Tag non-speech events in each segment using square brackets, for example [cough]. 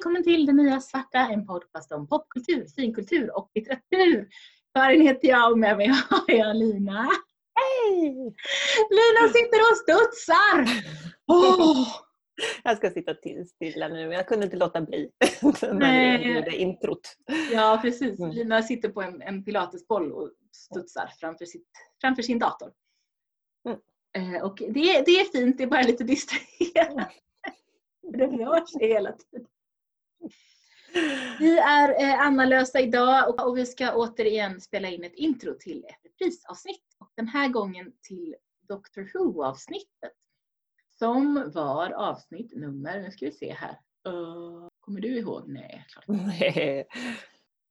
välkommen till Det Nya Svarta, en podcast om popkultur, finkultur och litteratur. Karin heter jag och med mig har jag Lina. Hej! Lina sitter och studsar! Oh. Jag ska sitta till stilla nu, men jag kunde inte låta bli [laughs] när jag gjorde introt. Ja, precis. Mm. Lina sitter på en, en pilatesboll och studsar framför, sitt, framför sin dator. Mm. Eh, och det, det är fint, det är bara lite distraherande. [laughs] Den rör sig hela tiden. Vi är eh, Anna-lösa idag och, vi ska återigen spela in ett intro till ett reprisavsnitt. Och den här gången till Doctor Who-avsnittet. Som var avsnitt nummer, nu ska vi se här. Uh, kommer du ihåg? Nej, klart inte.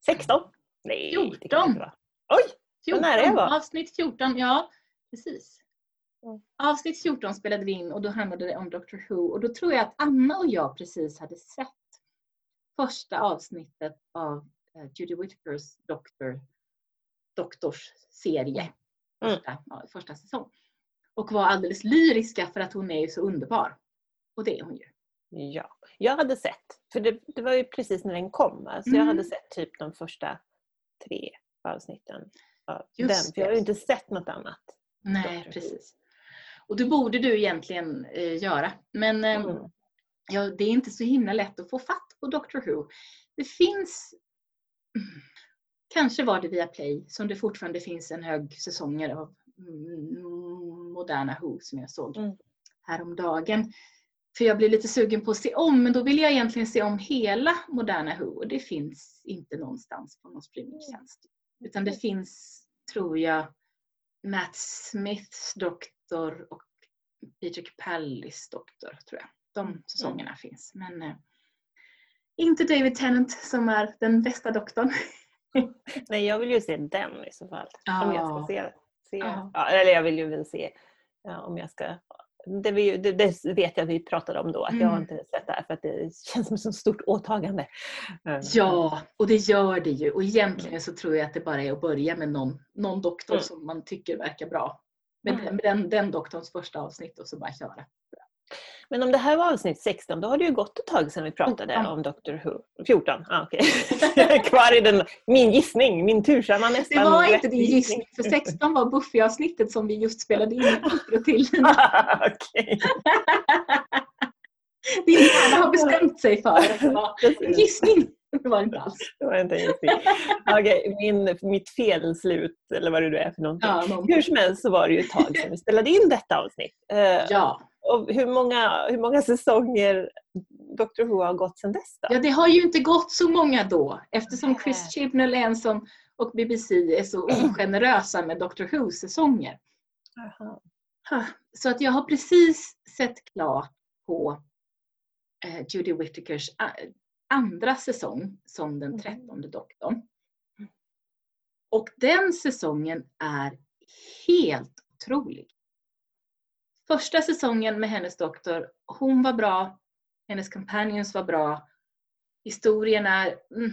16? Nej, det kan 14. inte vara. Oj! Vad nära jag var. Avsnitt 14, ja precis. Avsnitt 14 spelade vi in och då handlade det om Doctor Who och då tror jag att Anna och jag precis hade sett första avsnittet av eh, Judy Whittakers Doctor, Doktors serie. Mm. Första, ja, första säsong. Och var alldeles lyriska för att hon är ju så underbar. Och det är hon ju. Ja, jag hade sett, för det, det var ju precis när den kom, så jag Mm. hade sett typ de första tre avsnitten av Just den. För jag har ju inte sett något annat. Nej, precis. Och det borde du egentligen eh, göra. Men eh, Mm. ja, det är inte så himla lätt att få fatt på Doctor Who. Det finns, kanske var det via Play, som det fortfarande finns en hög säsonger av mm, moderna Who som jag såg Mm. häromdagen. För jag blev lite sugen på att se om, men då vill jag egentligen se om hela moderna Who och det finns inte någonstans på någon streamingtjänst. Utan det finns, tror jag, Matt Smiths doktor och Peter Capallis doktor, tror jag. De säsongerna finns. Men eh, inte David Tennant som är den bästa doktorn. [laughs] Nej, jag vill ju se den i så fall. Om jag ska Ja. se, se. Ja. Ja, eller jag vill ju väl se ja, om jag ska det, vi, det, det vet jag vi pratade om då, att jag har Mm. inte sett det här för att det känns som ett så stort åtagande. Eh, Ja, och det gör det ju. Och egentligen så tror jag att det bara är att börja med någon, någon doktor Mm. som man tycker verkar bra. Med, Mm. den, den, den doktorns första avsnitt och så bara köra. Men om det här var avsnitt 16, då har det ju gått ett tag sedan vi pratade 14. om Dr Who. 14? Ah, okej. Är [laughs] Kvar i den, min gissning, min tursamma Det nästan var rätt inte din gissning, för 16 var Buffy-avsnittet som vi just spelade in intro till. [laughs] Okej. [laughs] Din hjärna har bestämt sig för att det var en gissning. Det var det inte alls. Det var inte en gissning. Min, mitt felslut, eller vad det nu är för någonting. Ja, någonting. Hur som helst så var det ju ett tag sedan vi spelade in detta avsnitt. Eh, ja. Och hur, många, hur många säsonger Dr Who har gått sedan dess då? ja, det har ju inte gått så många då eftersom. Chris Chibnall är en som, och BBC är så ogenerösa med Doctor Who-säsonger. Så att jag har precis sett klart på eh, Judy Whittakers andra säsong som den Mhm. trettonde doktorn. Och den säsongen är helt otrolig. Första säsongen med hennes doktor, hon var bra, hennes companions var bra, historien är mm,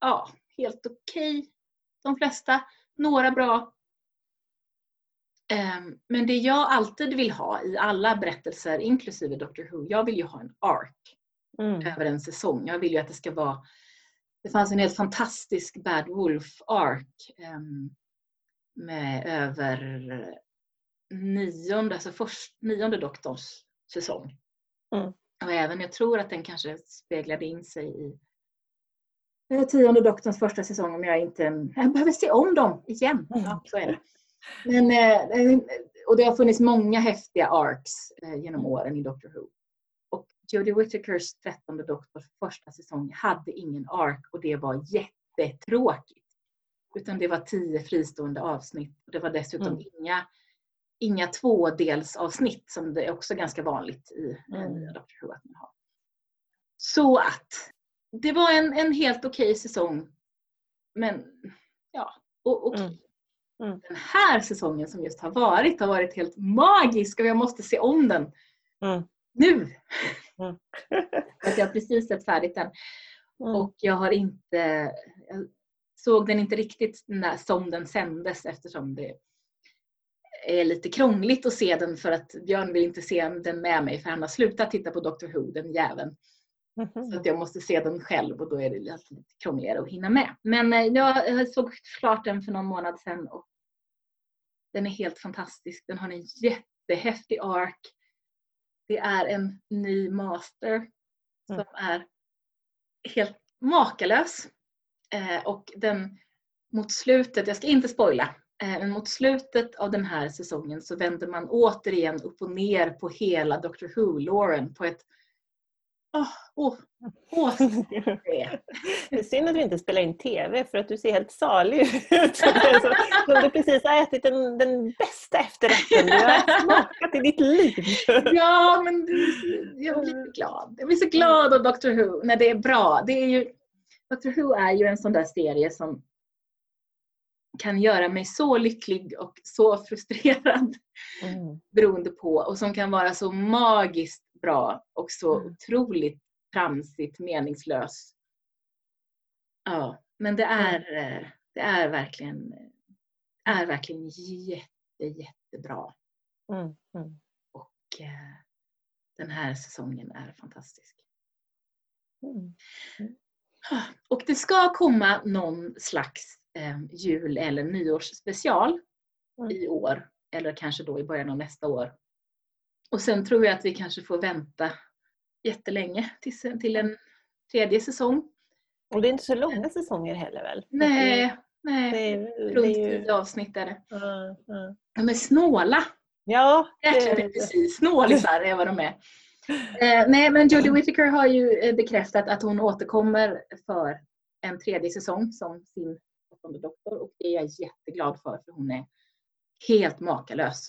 ja, helt okej. De flesta, några bra, Ehm, Men det jag alltid vill ha i alla berättelser, inklusive Doctor Who, jag vill ju ha en arc Mm. över en säsong. Jag vill ju att det ska vara... Det fanns en helt fantastisk Bad Wolf arc ehm, med över nionde, alltså först, nionde doktorns säsong. Mm. Och även, jag tror att den kanske speglade in sig i eh, tionde doktorns första säsong om jag inte... Jag behöver se om dem igen. Ja, så är det. [laughs] Men, eh, och det har funnits många häftiga arcs eh, genom åren i Doctor Who. Och Jodie Whittakers trettonde doktors första säsong hade ingen arc och det var jättetråkigt. Utan det var tio fristående avsnitt. Och det var dessutom Mm. inga, inga tvådelsavsnitt som det är också ganska vanligt i Mm. nya Doctor Who att man har. Så att det var en, en helt okej säsong. Men ja, och, och Mm. Mm. den här säsongen som just har varit har varit helt magisk och jag måste se om den Mm. nu. Mm. [laughs] Att jag har precis sett färdigt den Mm. och jag har inte jag såg den inte riktigt när, som den sändes eftersom det är lite krångligt att se den för att Björn vill inte se den med mig för han har slutat titta på Doctor Who, den jäveln. Så att jag måste se den själv och då är det lite krångligare att hinna med. Men eh, jag såg klart den för någon månad sedan och den är helt fantastisk. Den har en jättehäftig ark. Det är en ny master som Mm. är helt makalös. Eh, och den mot slutet, jag ska inte spoila, men mot slutet av den här säsongen så vänder man återigen upp och ner på hela Doctor Who-låren på ett Åh, åh, det är. [laughs] Det är synd att vi inte spelar in TV för att du ser helt salig ut. [laughs] Som du precis har ätit den, den bästa efterrätten du har smakat i ditt liv. [laughs] Ja, men jag blir glad. Jag blir så glad av Doctor Who när det är bra. Det är ju, Doctor Who är ju en sån där serie som kan göra mig så lycklig och så frustrerad Mm. [laughs] beroende på och som kan vara så magiskt bra och så Mm. otroligt tramsigt meningslös. Ja, men det är, eh, det är verkligen, är verkligen jätte, jättebra. Mm. Mm. Och eh, den här säsongen är fantastisk. Mm. Och det ska komma någon slags eh, jul eller nyårsspecial Mm. i år. Eller kanske då i början av nästa år. Och sen tror jag att vi kanske får vänta jättelänge tills, till en tredje säsong. Och det är inte så långa säsonger heller väl? Nej, nej. Det är, det Runt är ju... tio avsnitt är det. Ja, ja. De är snåla. Ja, det, precis. Snålisar är vad de är. Eh, nej, men Jodie Whittaker har ju eh, bekräftat att hon återkommer för en tredje säsong som sin åttonde doktor och det är jag jätteglad för för hon är helt makalös.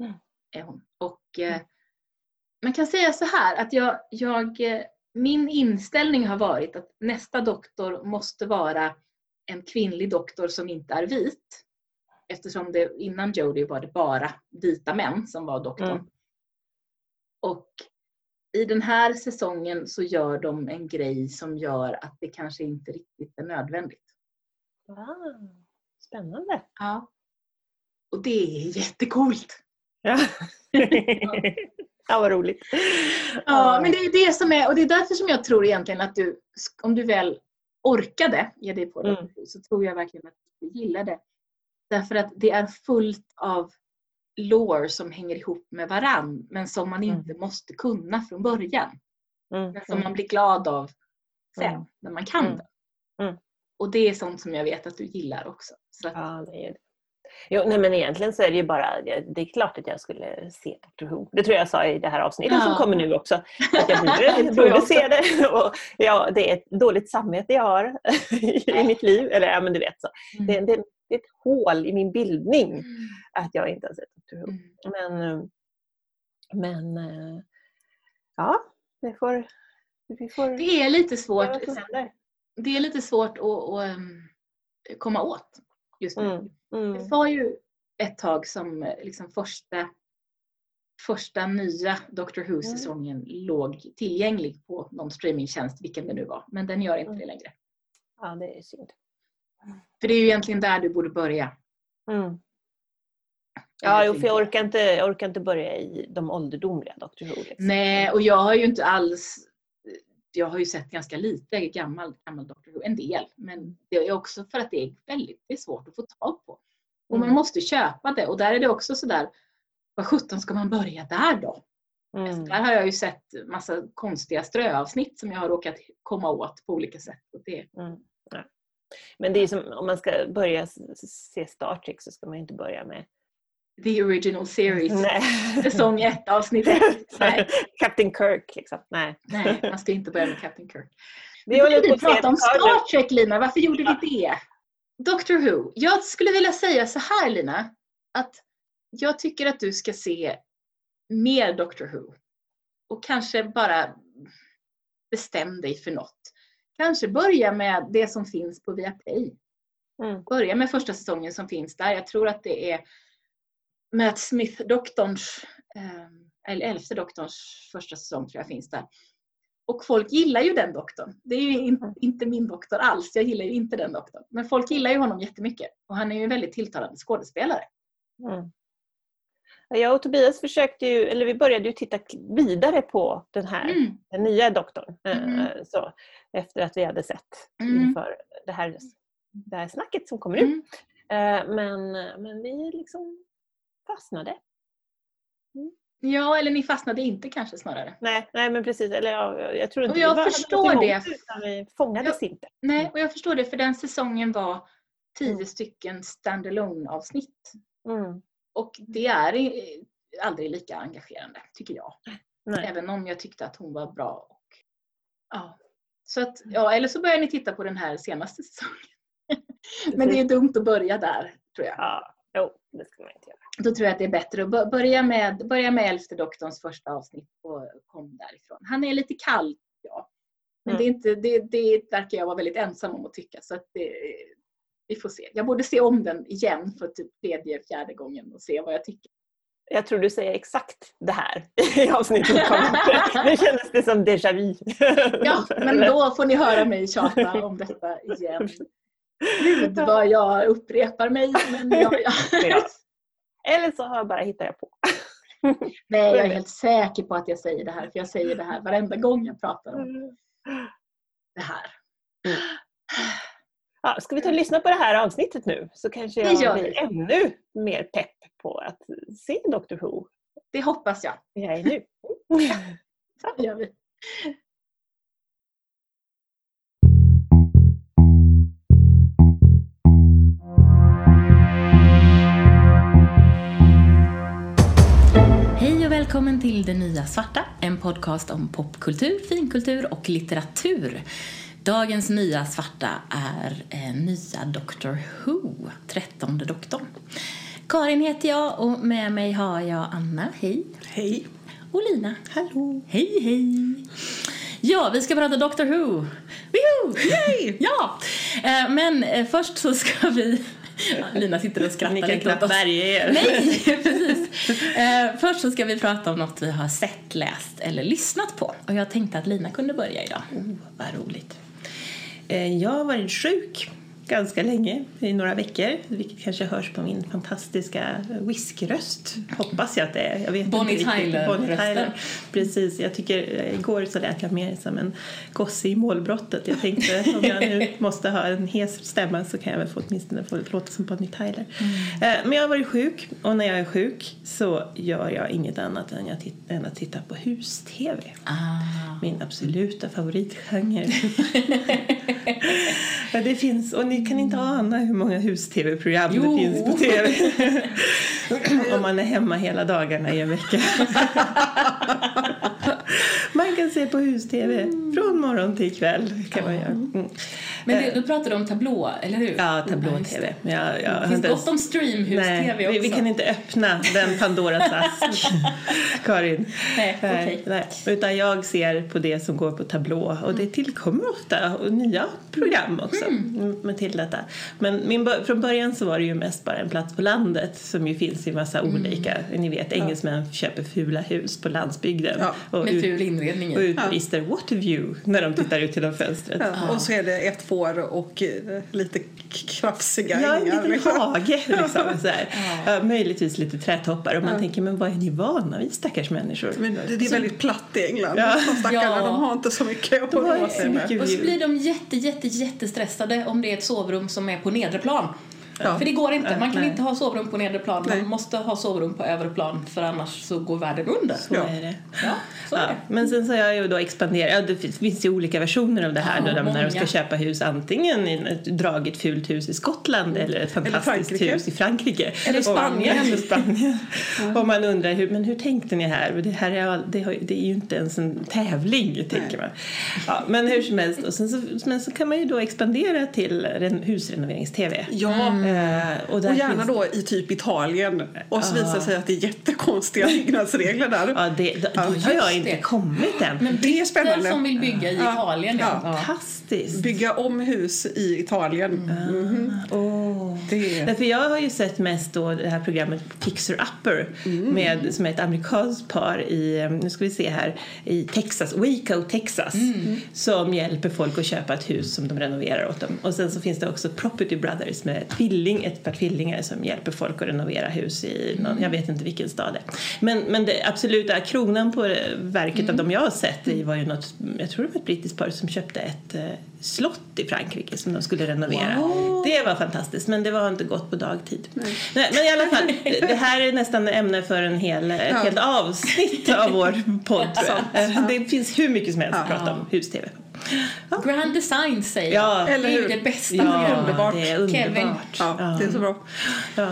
mm. Är hon. Och, eh, man kan säga så här att jag, jag, eh, min inställning har varit att nästa doktor måste vara en kvinnlig doktor som inte är vit. Eftersom det innan Jodie var det bara vita män som var doktorn. Mm. Och i den här säsongen så gör de en grej som gör att det kanske inte riktigt är nödvändigt. Ah, spännande. Ja. Och det är jättecoolt. Ja. [laughs] ja, vad roligt. Ja, men det är det som är, och det är därför som jag tror egentligen att du, om du väl orkade ge dig på det, Mm. så tror jag verkligen att du gillar det. Därför att det är fullt av lore som hänger ihop med varann, men som man Mm. inte måste kunna från början. Mm. Men som man blir glad av sen, Mm. när man kan Mm. det. Mm. Och det är sånt som jag vet att du gillar också. Så att, Ja, det är det. Jo, nej, men egentligen så är det ju bara, det är klart att jag skulle se Dr Who. Det tror jag sa i det här avsnittet som Ja. kommer nu också. [laughs] Att jag borde, Det jag borde se det. [laughs] Och, ja, det är ett dåligt samvete jag har [laughs] i mitt liv. Eller ja, men du vet så. Mm. Det, det, det är ett hål i min bildning att jag inte har sett Dr Who. Mm. Men, eh, men eh, ja, vi får, vi får Det är lite svårt, som händer. Det är lite svårt att, att ehm, komma åt just nu. Mm. Mm. Det var ju ett tag som eh, liksom första, första nya Doctor Who-säsongen låg tillgänglig på någon streamingtjänst, vilken det nu var. Men den gör inte Mm. det längre. Ja, det är synd. För det är ju egentligen där du borde börja. Mm. Ja, jo, för jag orkar, inte, jag orkar inte börja i de ålderdomliga Dr Who. Liksom. Nej, och jag har ju inte alls... Jag har ju sett ganska lite gammal, gammal Doctor Who, en del. Men det är också för att det är väldigt det är svårt att få tag på. Och man Mm. måste köpa det. Och där är det också sådär, vad sjutton ska man börja där då? Mm. Där har jag ju sett massa konstiga ströavsnitt som jag har råkat komma åt på olika sätt. Och det, Mm. Ja. Men det är som om man ska börja se Star Trek så ska man inte börja med the original series, Nej. säsong 1, avsnitt 1. [laughs] Nej, Captain Kirk liksom. Nej. nej, man ska inte börja med Captain Kirk. Vi håller Vi prata om. Star Trek Lina, varför gjorde vi det? Doctor Who. Jag skulle vilja säga så här Lina, att jag tycker att du ska se mer Doctor Who. Och kanske bara bestäm dig för något. Kanske börja med det som finns på Viaplay. Mm. Börja med första säsongen som finns där. Jag tror att det är Matt Smith-doktorns, eh, eller elfte doktorns första säsong tror jag finns där. Och folk gillar ju den doktorn. Det är ju in, inte min doktor alls. Jag gillar ju inte den doktorn. Men folk gillar ju honom jättemycket. Och han är ju en väldigt tilltalande skådespelare. Mm. Jag och Tobias försökte ju, eller vi började ju titta vidare på den här, Mm. den nya doktorn. eh, Mhm. Så, efter att vi hade sett Mm. inför det här, det här snacket som kommer ut. Mm. Eh, Men, men vi liksom fastnade. Ja, eller ni fastnade inte kanske snarare. Nej, nej men precis. Eller, ja, jag tror inte Och jag vi förstår det. Utan vi fångades inte. Nej, och jag förstår det för den säsongen var tio Mm. stycken standalone avsnitt Mm. Och det är aldrig lika engagerande, tycker jag. Nej. Även om jag tyckte att hon var bra. Och, ja. Så att, ja, eller så börjar ni titta på den här senaste säsongen. [laughs] Men det är dumt att börja där, tror jag. Ja, jo, det ska man inte göra. Då tror jag att det är bättre att bö- börja med, börja med Elfte doktorns första avsnitt och kom därifrån. Han är lite kall, ja. Men Mm. det, är inte, det, det verkar jag vara väldigt ensam om att tycka. Så att det, vi får se. Jag borde se om den igen för typ tredje, fjärde gången och se vad jag tycker. Jag tror du säger exakt det här i avsnittet. Nu kändes [laughs] det som déjà vu. Ja, men då får ni höra mig tjata om detta igen. Gud vad jag upprepar mig. Men jag, jag, Ja. Eller så har jag bara hittar jag på. [laughs] nej, jag är helt säker på att jag säger det här. För jag säger det här varenda gång jag pratar om det här. Ja, ska vi ta och lyssna på det här avsnittet nu så kanske jag blir ännu mer pepp på att se Doctor Who. Det hoppas jag. Jag är nu. [laughs] Det gör vi. Välkommen till Det Nya Svarta, en podcast om popkultur, finkultur och litteratur. Dagens Nya Svarta är eh, nya Doctor Who, trettonde doktorn. Karin heter jag och med mig har jag Anna, hej. Hej. Och Lina, hallå. Hej, hej. Ja, vi ska prata Doctor Who. Woohoo! Yay! [laughs] Ja, eh, men eh, först så ska vi... [laughs] Lina sitter och skrattar Ni kan knappt värja er. Nej, [laughs] precis. Eh, först så ska vi prata om något vi har sett, läst eller lyssnat på. Och jag tänkte att Lina kunde börja idag. Oh, vad roligt. Eh, Jag har varit sjuk ganska länge, i några veckor, vilket kanske hörs på min fantastiska whiskröst. Hoppas jag att det är. Jag vet Bonnie. Tyler-rösten. Bonnie Tyler. Precis, jag tycker eh, igår så lät jag mer som en gosse i målbrottet. Jag tänkte om jag nu [laughs] måste ha en hes stämma så kan jag väl få åtminstone få låta som Bonnie Tyler. Eh, Men jag har varit sjuk och när jag är sjuk så gör jag inget annat än, jag än att titta på hus-tv. Ah. Min absoluta favoritgenre. [laughs] [laughs] Det finns, och ni kan inte ana hur många hus-tv-program det finns på tv. [laughs] Om man är hemma hela dagarna i en vecka. [laughs] man kan se på hus-tv från morgon till kväll. Kan man göra. Mm. Men det, du pratade om tablå, eller hur? Ja, tablå-tv. jag, jag, Det finns gott om streamhus-tv också. vi, vi kan inte öppna den Pandoras ask, [laughs] Karin. Nej, okej. nej. Utan jag ser på det som går på tablå och det tillkommer ofta nya program också mm. Till detta. Men min, från början så var det ju mest bara en plats på landet som ju finns i massa olika, ni vet engelsmän köper fula hus på landsbygden Ja, och, Med ut, ful inredning och utbrister what a view när de tittar ut genom fönstret. Ja, och så är det ett får och eh, lite krafsiga Ja, en liten liksom. hage [laughs] liksom. Så här. Ja, möjligtvis lite trädtoppar och man tänker men vad är ni vana vid stackars människor? Men det, det är väldigt platt i England. Ja. De stackarna Ja. de har inte så mycket att inte sig med. Och så blir de jätte, jätte, jättestressade om det är ett sovrum som är på nedre plan. Ja. För det går inte. Man kan Nej. inte ha sovrum på nedre plan. Man Nej. måste ha sovrum på övre plan för annars så går världen under. Så Ja. är det. Ja, så är Ja, det. men sen så har jag ju då expanderat, ja, det finns, ju olika versioner av det här Ja, då, när de ska köpa hus antingen i ett dragigt fult hus i Skottland eller ett fantastiskt Frankrike. hus i Frankrike. Eller Och- Spanien. Eller Spanien. Och man undrar hur, men hur tänkte ni här? Det här är, det, har, det är ju inte ens en tävling tänker man. Ja, men hur som helst, och sen så, men så kan man ju då expandera till ren, husrenoverings-tv. Ja, Eh, och, där och gärna finns- då i typ Italien. Och så visar det sig att det är jättekonstiga [laughs] byggnadsregler där. Ja, det, det, Ja, har jag inte det. kommit än. Men Det är spännande. som vill bygga i Ja. Italien, ja. Fantastiskt. Bygga om hus i Italien. Mhm. Åh. Det Därför jag har ju sett mest då det här programmet Fixer Upper med, som är ett amerikanskt par i, eh, nu ska vi se här, i Texas, Waco, Texas som hjälper folk att köpa ett hus som de renoverar åt dem. Och sen så finns det också Property Brothers med tvilling, ett par tvillingar som hjälper folk att renovera hus i någon, jag vet inte vilken stad det är. Men, men det absoluta kronan på verket av de jag har sett det var ju något, jag tror det var ett brittiskt par som köpte ett eh, slott i Frankrike som de skulle renovera. Det var fantastiskt men det var inte gott på dagtid. Nej. men i alla fall, [laughs] det här är nästan ämne för en hel, ett helt avsnitt av vår podd tror jag. [laughs] Det finns hur mycket som helst att prata om hus-tv. Grand Design säger Ja. jag. Det är det bästa Ja, underbart. det är underbart. Kevin. Ja, det är så bra.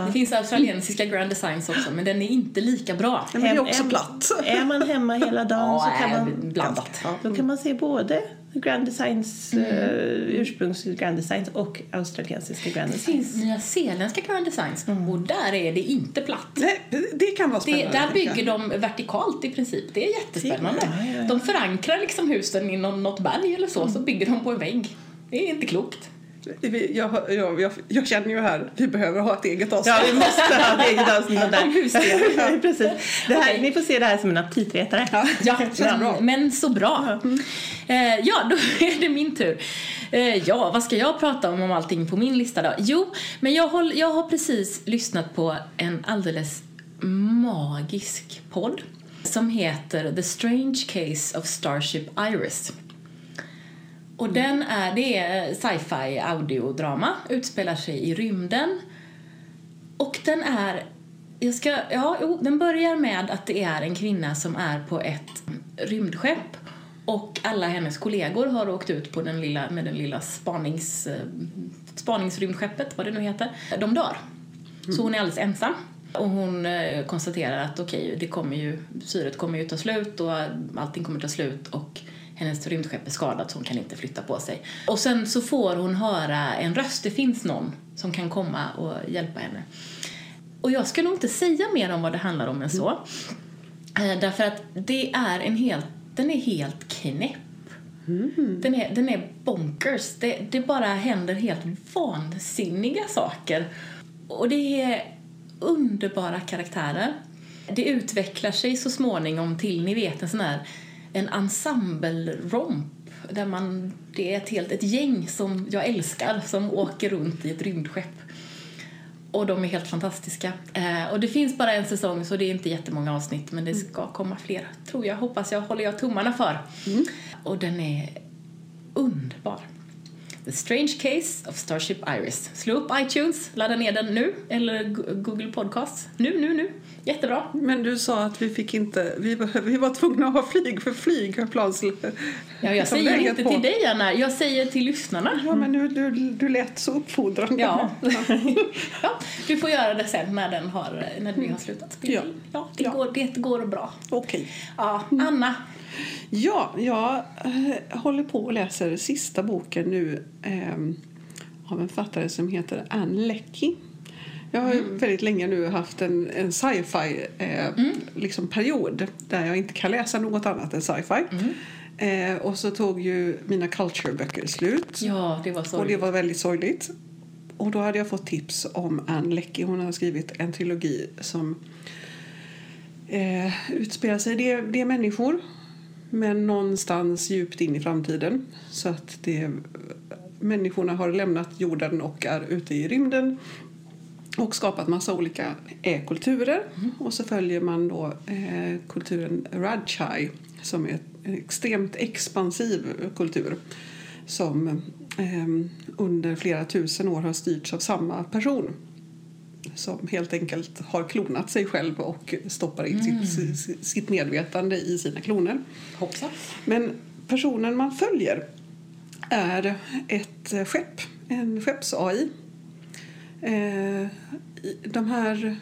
Det finns australiensiska Grand Designs också men den är inte lika bra. Ja, men det är också platt. Är man hemma hela dagen Ja, så kan man blandat. Då kan man se både Grand Designs, eh, ursprungs Grand Designs och australiensiska Grand Det Designs. nya zeeländska Grand Designs och där är det inte platt. Nej, det kan vara Det, spännande. där tänker jag. bygger de vertikalt i princip. Det är jättespännande. Ja, ja, ja. De förankrar liksom husen i någon, något berg eller så, så bygger de på en vägg. Det är inte klokt. Jag, jag, jag, jag känner ju här, vi behöver ha ett eget avsnitt. Ja, vi måste ha ett eget avsnitt om. [laughs] Ja, precis. Det här, Okej. Ni får se det här som en aptitretare. Ja, Ja, [laughs] men, bra. men så bra. Eh, ja, då [laughs] är det min tur. Eh, ja, vad ska jag prata om om allting på min lista då? Jo, men jag, håll, jag har precis lyssnat på en alldeles magisk podd som heter The Strange Case of Starship Iris. Och den är, det är sci-fi audiodrama, utspelar sig i rymden. Och den är, jag ska, ja, jo, den börjar med att det är en kvinna som är på ett rymdskepp och alla hennes kollegor har åkt ut på den lilla, med den lilla spanings, eh, spaningsrymdskeppet, vad det nu heter. De dör. Så hon är alldeles ensam. Och hon eh, konstaterar att okej, det kommer ju, syret kommer ju ta slut och allting kommer ta slut och hennes rymdskepp är skadat så hon kan inte flytta på sig. Och sen så får hon höra en röst, det finns någon som kan komma och hjälpa henne. Och jag ska nog inte säga mer om vad det handlar om än så. Eh, Därför att det är en helt, den är helt knäpp. Den, är, den är bonkers. Det, det bara händer helt vansinniga saker. Och det är underbara karaktärer. Det utvecklar sig så småningom till, ni vet, en sån här en ensemble-romp där man, det är ett helt ett gäng som jag älskar som åker runt i ett rymdskepp. Och de är helt fantastiska. Eh, och det finns bara en säsong så det är inte jättemånga avsnitt men det ska komma fler. Tror jag, hoppas jag, håller jag tummarna för. Och den är underbar. The Strange Case of Starship Iris. Slå upp iTunes, ladda ner den nu, eller Google Podcasts. Nu, nu, nu. Jättebra. Men du sa att vi fick inte, vi, var- vi var tvungna att ha flyg för flygplans... Ja, jag säger inte på. till dig, Anna. Jag säger till lyssnarna. Ja, men du, du, du lät så uppfordrande. Ja. [laughs] ja, du får göra det sen när, den har, när vi har slutat spela Ja. Ja, det, Ja. Går, det går bra. Okej. Ja, Anna. Ja, jag eh, håller på och läser sista boken nu eh, av en författare som heter Anne Leckie. Jag har ju väldigt länge nu haft en, en sci-fi eh, liksom period där jag inte kan läsa något annat än sci-fi. Eh, och så tog ju mina culture-böcker slut. Ja, det var så. Och det var väldigt sorgligt. Och då hade jag fått tips om Anne Leckie. Hon har skrivit en trilogi som eh, utspelar sig. Det det är människor, men någonstans djupt in i framtiden. Så att det, människorna har lämnat jorden och är ute i rymden och skapat massa olika e-kulturer. Och så följer man då eh, kulturen Rajchai som är en extremt expansiv kultur som eh, under flera tusen år har styrts av samma person som helt enkelt har klonat sig själv och stoppar in sitt, sitt, sitt medvetande i sina kloner. Hoppsan. Men personen man följer är ett skepp, en skepps-AI. Eh, de här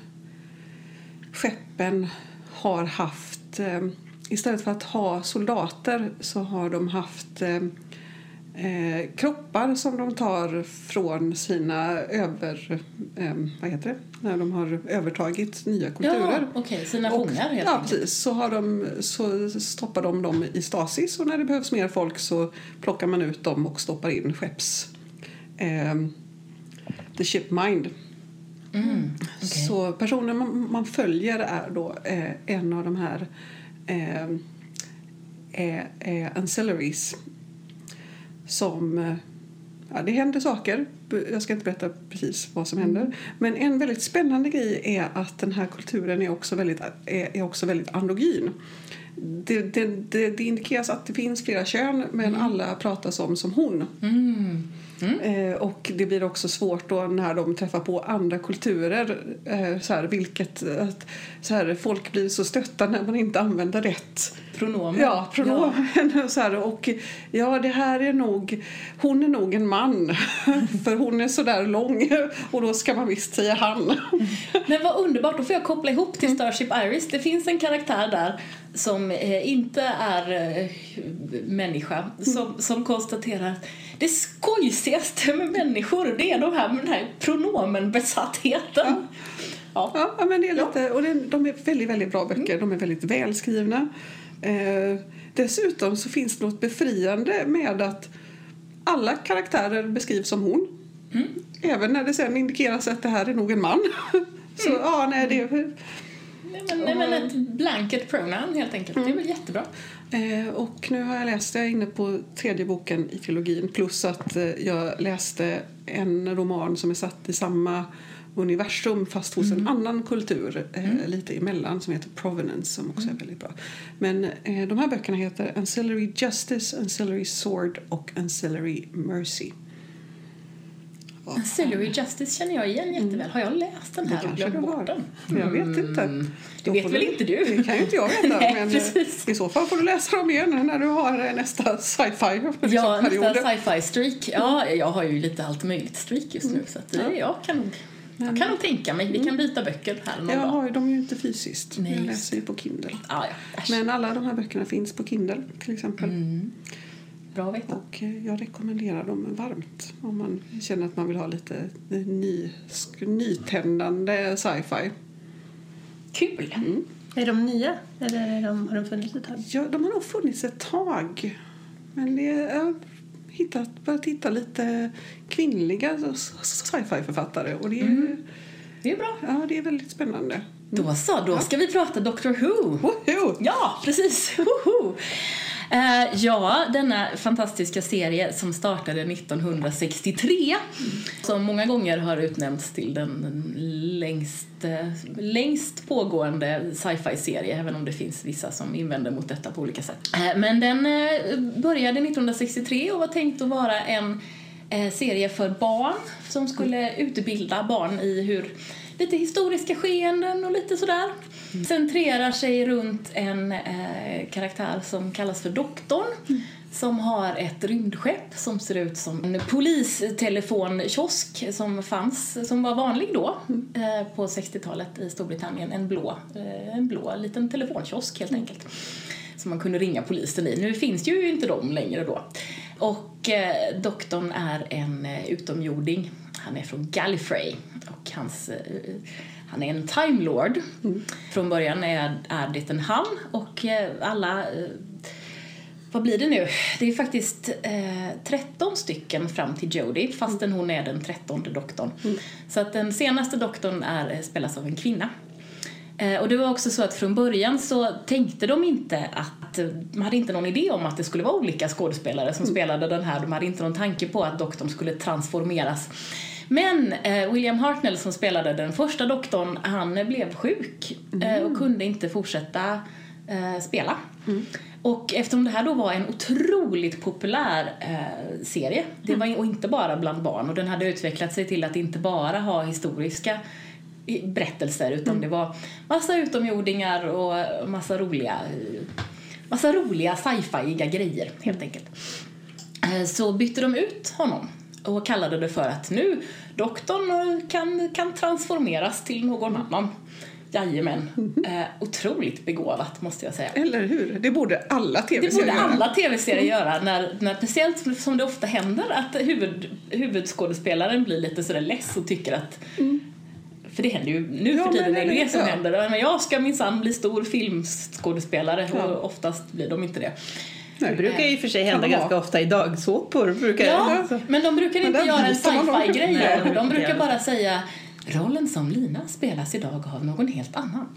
skeppen har haft, eh, istället för att ha soldater så har de haft eh, eh, kroppar som de tar från sina över... Eh, vad heter det? När de har övertagit nya kulturer. Ja, okej. Sina fångar helt ja, precis. Så, har de, så stoppar de dem i stasis och när det behövs mer folk så plockar man ut dem och stoppar in skepps... the ship mind. Mm, okej. Så personen man, man följer är då eh, en av de här eh, eh, eh, ancillaries som eh, ja, det händer saker. Jag ska inte berätta precis vad som händer. Men en väldigt spännande grej är att den här kulturen är också väldigt, är, är också väldigt androgyn. Det, det, det, det indikeras att det finns flera kön men alla pratas om som hon. Mm. Mm. Eh, och det blir också svårt då när de träffar på andra kulturer. Eh, så här, vilket, att, så här, folk blir så stötta när man inte använder rätt Pronomen. Ja, pronomen. [laughs] Så här, och ja, det här är nog... Hon är nog en man, [laughs] för hon är så där lång [laughs] och då ska man visst säga han. Men vad underbart, då får jag koppla ihop till Starship Iris. Det finns en karaktär där som eh, inte är eh, människa som, som konstaterar att det skojsigaste med människor det är de här med den här pronomenbesattheten. Ja. Ja. ja, men det är lite, och det, de är väldigt, väldigt bra böcker. De är väldigt välskrivna. Eh, dessutom så finns det något befriande med att alla karaktärer beskrivs som hon. Mm. Även när det sen indikeras att det här är nog en man. [laughs] så Mm. ja, nej, det Nej, men, nej, men ett blanket pronoun helt enkelt. Det är väl jättebra. Eh, och nu har jag läst, jag är inne på tredje boken i trilogin plus att eh, jag läste en roman som är satt i samma universum fast hos en annan kultur eh, lite emellan som heter Provenance som också är väldigt bra. Men eh, de här böckerna heter Ancillary Justice, Ancillary Sword och Ancillary Mercy. Ja, Ancillary Justice känner jag igen jätteväl. Har jag läst den det här och glömt du bort har. den? Jag vet inte. Det Då vet väl inte du? Det kan ju inte jag veta. [laughs] Nej, men eh, precis. i så fall får du läsa dem igen när du har eh, nästa sci-fi liksom, Ja, period. nästa sci-fi streak. Ja, jag har ju lite allt möjligt streak just nu så att det, jag kan nog jag kan nog tänka mig. Vi kan byta böcker här någon Jag dag. har ju dem ju inte fysiskt. Nej, jag läser ju på Kindle. Ja, ja. Men alla de här böckerna finns på Kindle till exempel. Mm. Bra att veta. Och eh, jag rekommenderar dem varmt om man känner att man vill ha lite ny, nytändande sci-fi. Kul! Är de nya eller är de, har de funnits ett tag? Ja, de har nog funnits ett tag. Men det, har hittat, börjat hitta lite kvinnliga sci-fi-författare och det är, Det är bra. ja, det är väldigt spännande. Då så, då ska vi prata Doctor Who. Woho! Ja, precis! Woho! Eh, ja, denna fantastiska serie som startade 1963 som många gånger har utnämnts till den längst, eh, längst pågående sci-fi-serie även om det finns vissa som invänder mot detta på olika sätt. Eh, men den eh, började 1963 och var tänkt att vara en eh, serie för barn som skulle utbilda barn i hur lite historiska skeenden och lite sådär. Centrerar sig runt en eh, karaktär som kallas för Doktorn som har ett rymdskepp som ser ut som en polistelefonkiosk som fanns, som var vanlig då eh, på 60-talet i Storbritannien. En blå, eh, en blå liten telefonkiosk helt enkelt som man kunde ringa polisen i. Nu finns ju inte de längre då. Och eh, doktorn är en eh, utomjording. Han är från Gallifrey och hans, eh, han är en Time Lord. Från början är, är det en han och eh, alla eh, vad blir det nu? Det är faktiskt eh, 13 stycken fram till Jodie fastän hon är den trettonde doktorn. Så att den senaste doktorn är, eh, spelas av en kvinna. Eh, och det var också så att från början så tänkte de inte att, de hade inte någon idé om att det skulle vara olika skådespelare som spelade den här. De hade inte någon tanke på att doktorn skulle transformeras. Men eh, William Hartnell som spelade den första doktorn, han eh, blev sjuk eh, och kunde inte fortsätta eh, spela. Och eftersom det här då var en otroligt populär eh, serie, det var, och inte bara bland barn, och den hade utvecklat sig till att inte bara ha historiska berättelser utan det var massa utomjordingar och massa roliga massa roliga sci-fiiga grejer helt enkelt. Eh, Så bytte de ut honom och kallade det för att nu doktorn kan, kan transformeras till någon annan. Jajamän. Eh, otroligt begåvat måste jag säga. Eller hur? Det borde alla Det tv-serier borde göra. alla tv-serier göra, när, när, speciellt som det ofta händer att huvud, huvudskådespelaren blir lite sådär less och tycker att för det händer ju, nu Ja, för tiden men är det det- det som ja. händer. Men jag ska minsann bli stor filmskådespelare Ja. och oftast blir de inte det. Nej. Det brukar ju för sig hända ganska ofta i dagsåpor. Brukar Ja, det. men de brukar inte göra en sci-fi-grej. De de brukar bara säga rollen som Lina spelas idag av någon helt annan.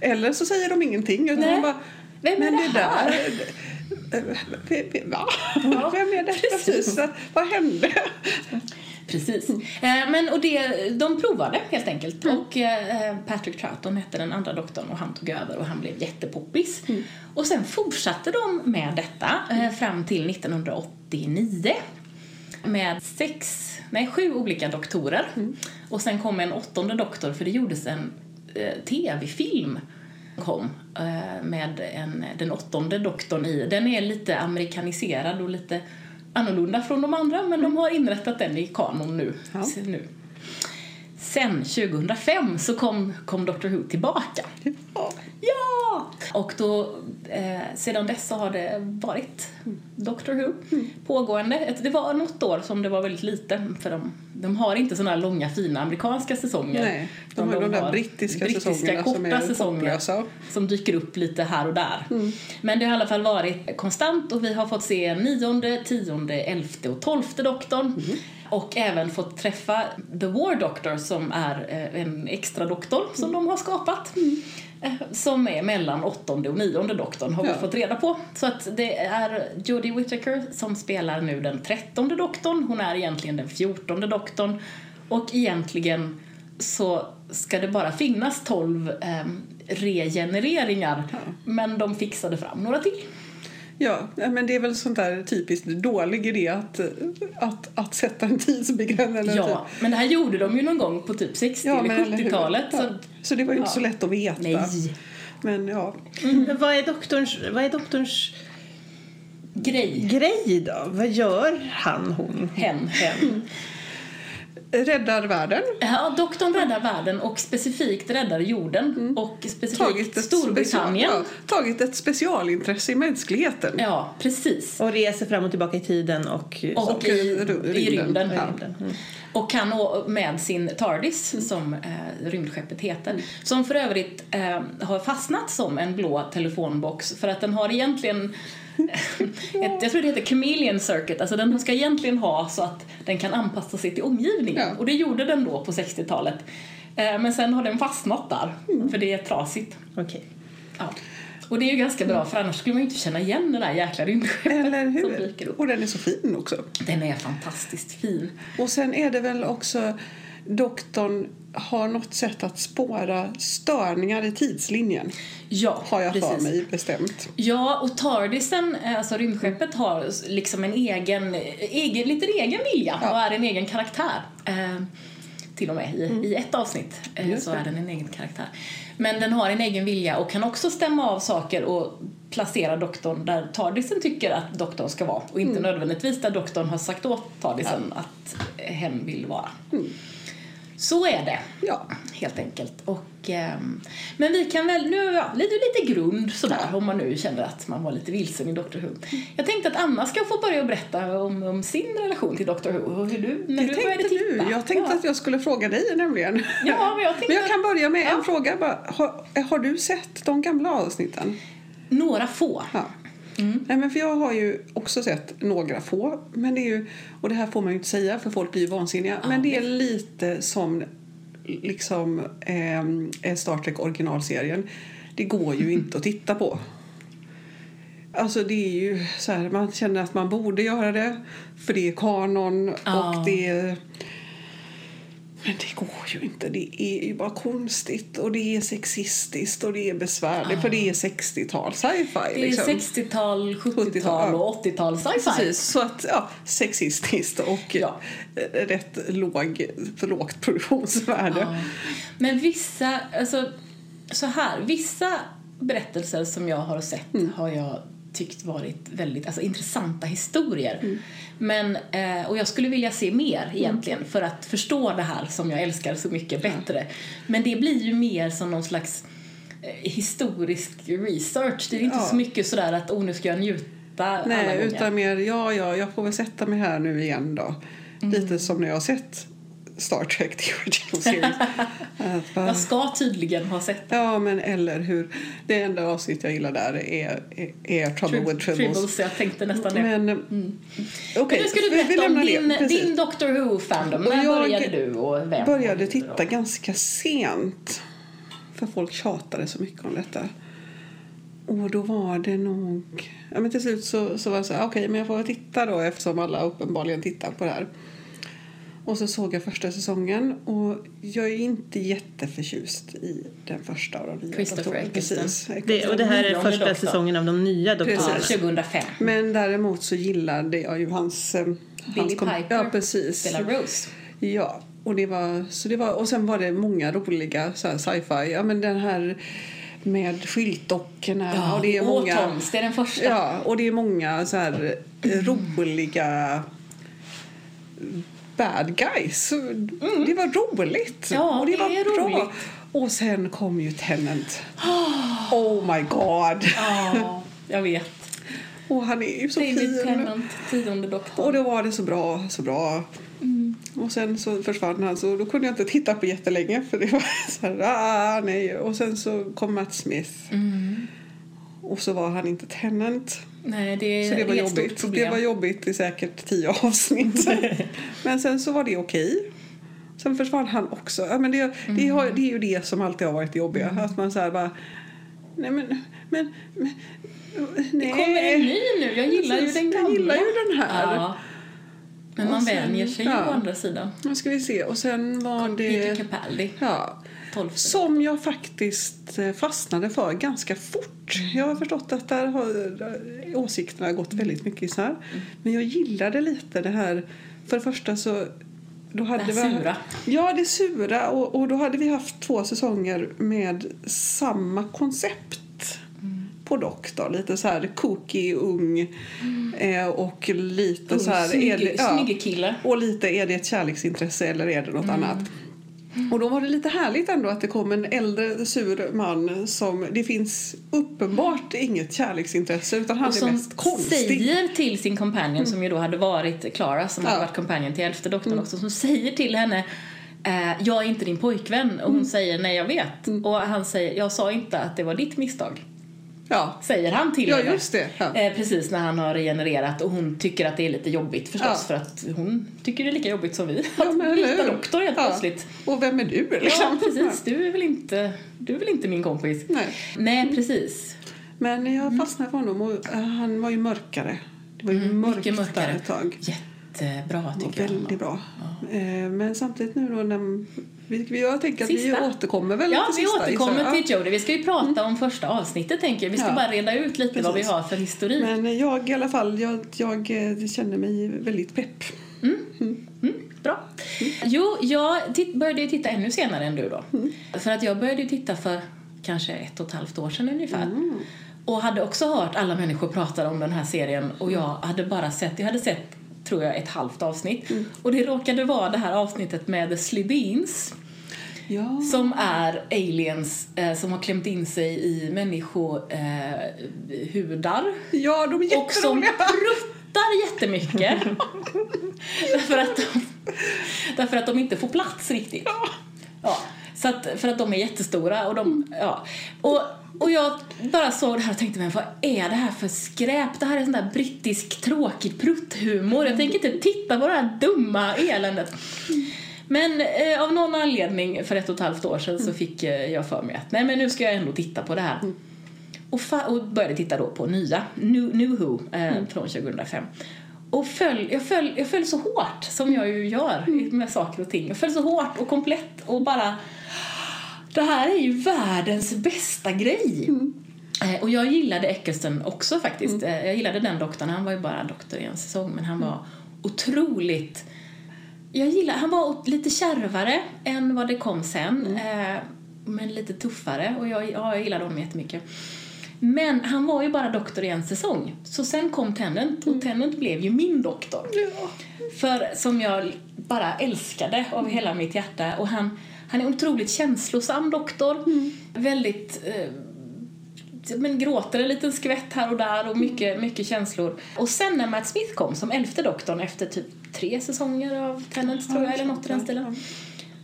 Eller så säger de ingenting utan Nej. de bara Vem är Men det, det här? där... eh, v- v- Va? Ja, Vem är detta? precis. Precis. Vad hände? Precis. Eh, men, och det, de provade helt enkelt. Och eh, Patrick Troughton hette den andra doktorn och han tog över och han blev jättepoppis. Och sen fortsatte de med detta eh, fram till 1989 med sex, nej sju olika doktorer. Och sen kom en åttonde doktor för det gjordes en eh, tv-film kom med en, den åttonde doktorn i. Den är lite amerikaniserad och lite annorlunda från de andra men de har inrättat den i kanon nu. Ja. Nu. Sen 2005 så kom, kom Doctor Who tillbaka. Ja. Ja! Och då, eh, sedan dess så har det varit Doctor Who pågående. Ett- Det var något år som det var väldigt lite för de, de har inte sådana långa fina amerikanska säsonger. Nej, de har ju de där brittiska säsongerna korta som är säsonger hopplösa. som dyker upp lite här och där. Mm. Men det har i alla fall varit konstant och vi har fått se nionde, tionde, elfte och tolfte doktorn. Mm. Och även fått träffa The War Doctor som är eh, en extra doktor som Mm. de har skapat. Eh, Som är mellan åttonde och nionde doktorn har vi Ja. fått reda på. Så att det är Jodie Whittaker som spelar nu den trettonde doktorn. Hon är egentligen den fjortonde doktorn. Och egentligen så ska det bara finnas 12 eh, regenereringar. Men de fixade fram några till. Ja, men det är väl sånt där typiskt dålig idé att, att, att sätta en tidsbegränsning. Ja, men det här gjorde de ju någon gång på typ 60 Ja, eller eller hur? 70-talet. Ja. Så, Så det var ju inte Ja. så lätt att veta. nej, Men ja, Vad är doktorns, vad är doktorns grej. grej då? Vad gör han, hon? Hen, hen. Räddar världen. Ja, doktorn räddar världen och specifikt räddar jorden och specifikt Tagit ett, special, Storbritannien. ja, tagit ett specialintresse i mänskligheten. Ja, precis. Och reser fram och tillbaka i tiden och... Och, Och i, i rymden. rymden. Ja. Mm. Och kan med sin TARDIS, som eh, rymdskeppet heter, som för övrigt eh, har fastnat som en blå telefonbox för att den har egentligen [laughs] ett, jag tror det heter chameleon circuit, alltså den ska egentligen ha så att den kan anpassa sig till omgivningen. Ja. Och det gjorde den då på 60-talet. Eh, men sen har den fastnat där, för det är trasigt. Okej. Ja. Och det är ju ganska bra för annars skulle man ju inte känna igen det där jäkla rymdskeppet Eller som dyker upp. Och den är så fin också. Den är fantastiskt fin. Och sen är det väl också doktorn har något sätt att spåra störningar i tidslinjen. Ja, Har jag för mig bestämt. Ja, och Tardisen, eh, alltså rymdskeppet, har liksom en egen, egen liten egen vilja Ja. och är en egen karaktär. Eh, till och med i, i ett avsnitt eh, så är den en egen karaktär. Men den har en egen vilja och kan också stämma av saker och placera doktorn där Tardisen tycker att doktorn ska vara och inte nödvändigtvis där doktorn har sagt åt Tardisen att eh, hen vill vara. Så är det Ja. helt enkelt. Och, ehm, men vi kan väl, nu ja, lite, lite grund sådär om man nu känner att man var lite vilsen i Doctor Who. Jag tänkte att Anna ska få börja berätta om, om sin relation till Doctor Who och hur du, när Det du började titta. du. Jag tänkte ja. att jag skulle fråga dig nämligen. Ja, men jag tänkte Men jag kan börja med en Ja. fråga. Bara, har, har du sett de gamla avsnitten? Några få. Ja. Mm. Nej, men för jag har ju också sett några få. Men det är ju, och det här får man ju inte säga för folk blir ju vansinniga. men det är lite som liksom eh, Star Trek originalserien. Det går ju inte att titta på. Alltså det är ju så här, man känner att man borde göra det för det är kanon Ja. och det är... Men det går ju inte. Det är ju bara konstigt och det är sexistiskt och det är besvärligt för det är 60-tal sci-fi. Det är liksom. 60-tal, 70-tal, 70-tal och 80-tal sci-fi. Precis, så att ja, sexistiskt och Ja. eh, rätt låg, lågt produktionsvärde. Ja. Men vissa, alltså så här, vissa berättelser som jag har sett Mm. har jag tyckt varit väldigt alltså, intressanta historier. Mm. Men, eh, och jag skulle vilja se mer egentligen för att förstå det här som jag älskar så mycket bättre. Men det blir ju mer som någon slags eh, historisk research. Det är inte Ja. så mycket sådär att oh, nu ska jag njuta Nej, utan mer ja, ja, jag får väl sätta mig här nu igen då. Mm. Lite som när jag har sett Star Trek, [laughs] the original series. Bara, Jag ska tydligen ha sett ja, men eller hur. Det enda avsnitt jag gillar där är, är, är Trouble with Tribbles. Tribbles. Jag tänkte nästan det. Men Mm. okej, Men nu ska du vi- vi berätta om din, det. Din Doctor Who-fandom. Och När jag började du och vem? började titta ganska sent. För folk tjatade så mycket om detta. och då var det nog... Ja, men till slut så, så var jag så här, okej, men jag får väl titta då eftersom alla uppenbarligen tittar på det här. Och så såg jag första säsongen och jag är inte jätteförtjust i den första av de nya Christopher. Eccleston. Precis. Det, och det här är första säsongen av de nya doktorerna. Precis. 2005. Men däremot så gillade jag ju hans... eh, Billy hans kom- Piper Ja, precis. spelar Rose. Ja, och, det var, så det var, och sen var det många roliga sci-fi. Ja, men den här med skyltdockorna. Ja, och det är många, Autons, det är den första. Ja, och det är många så här roliga bad guys. Så Det var roligt. Mm. Ja, och det, det var bra. roligt. Och sen kom ju Tennant. [gasps] Oh my god. Ja, jag vet. Och han är ju så David fin. Tennant, tionde doktorn. Och då var det så bra, så bra. Och sen så försvann han så då kunde jag inte titta på jättelänge för det var så här, ah, nej. Och sen så kom Matt Smith. Och så var han inte Tennant. Nej, det är, Så det var jobbigt. Det var jobbigt i säkert tio [laughs] avsnitt. [laughs] men sen så var det okej. Sen försvann han också. Ja, men det, det, har, det är ju det som alltid har varit jobbiga. Att man så här bara... Nej men... men, men nej. Det kommer en ny nu. Jag gillar ju Precis, den gamla. Jag gillar ju den här. Ja. Men man sen- vänjer sig ju ja. å andra sidan. Nu ska vi se. Och sen var Peter det... Capaldi, Ja. Tolfte. Som jag faktiskt eh, fastnade för ganska fort. Jag har förstått att där har eh, åsikterna gått väldigt mycket isär. Men jag gillade lite det här. För det första så... Då hade Det sura. Ja, det sura. Och, och då hade vi haft två säsonger med samma koncept på Doktor. Lite så här kooky, ung eh, och lite så här... är det- ja. Och lite, är det ett kärleksintresse eller är det något Mm. annat? Och då var det lite härligt ändå att det kom en äldre sur man som det finns uppenbart inget kärleksintresse utan han är som mest konstig. säger till sin companion, som ju då hade varit Clara, som hade Ja. varit companion till elfte doktorn Mm. också, som säger till henne eh, jag är inte din pojkvän. Och hon Mm. säger nej jag vet. Och han säger jag sa inte att det var ditt misstag. Ja, Säger han till ja henne. just det. Ja. Eh, precis när han har regenererat och hon tycker att det är lite jobbigt förstås Ja. för att hon tycker det är lika jobbigt som vi. Ja, men byta doktor helt Ja. plötsligt. Och vem är du Ja, liksom? precis. Du är väl inte, du är väl inte min kompis? Nej. Nej, precis. Men jag fastnade för honom och eh, han var ju mörkare. Det var ju mörkt Mm, där mörkare. ett tag. Jättebra tycker jag. väldigt bra. Eh, Men samtidigt nu då när vi, vi- jag tänker att vi Sista. återkommer väl Ja, till vi sista, återkommer gissar jag. till Jodie. Vi ska ju prata om första avsnittet tänker jag. Vi ska Ja. bara reda ut lite vad vi Precis. har för historik. Men jag i alla fall, jag, jag eh, känner mig väldigt pepp. Mm, bra. Jo, jag började ju titta ännu senare än du då. För att jag började ju titta för kanske ett och ett halvt år sedan ungefär. Och hade också hört alla människor prata om den här serien och jag hade bara sett, jag hade sett tror jag ett halvt avsnitt. Och det råkade vara det här avsnittet med The Slibbeens. Ja. Som är aliens eh, som har klämt in sig i människohudar. Eh, ja, de är och som jätteroliga. pruttar jättemycket. [laughs] därför, att de, därför att de inte får plats riktigt. Ja, så att, för att de är jättestora och de, ja. Och, och jag bara såg det här och tänkte, men vad är det här för skräp? Det här är sån där brittisk tråkig prutthumor. Jag tänker inte titta på det här dumma eländet. Men eh, av någon anledning för ett och ett halvt år sedan så fick eh, jag för mig att nej men nu ska jag ändå titta på det här. Och, fa- och började titta då på nya, New, New Who, eh, från 2005. Och föll, jag, föll, jag föll så hårt, som jag ju gör med saker och ting. Jag föll så hårt och komplett och bara... Det här är ju världens bästa grej! Eh, och jag gillade Eccleston också faktiskt. Eh, jag gillade den doktorn. Han var ju bara doktor i en säsong, men han var otroligt... Jag gillar, han var lite kärvare än vad det kom sen. Eh, men lite tuffare och jag, ja, jag gillade honom jättemycket. Men han var ju bara doktor i en säsong. Så sen kom Tennant och Tennant blev ju min doktor. För som jag bara älskade av hela mitt hjärta. Och han, han är en otroligt känslosam doktor. Väldigt... Eh, men gråter en liten skvätt här och där och mycket, mycket känslor. Och sen när Matt Smith kom som elfte doktorn efter typ tre säsonger av Tennant tror jag, eller något i den stilen.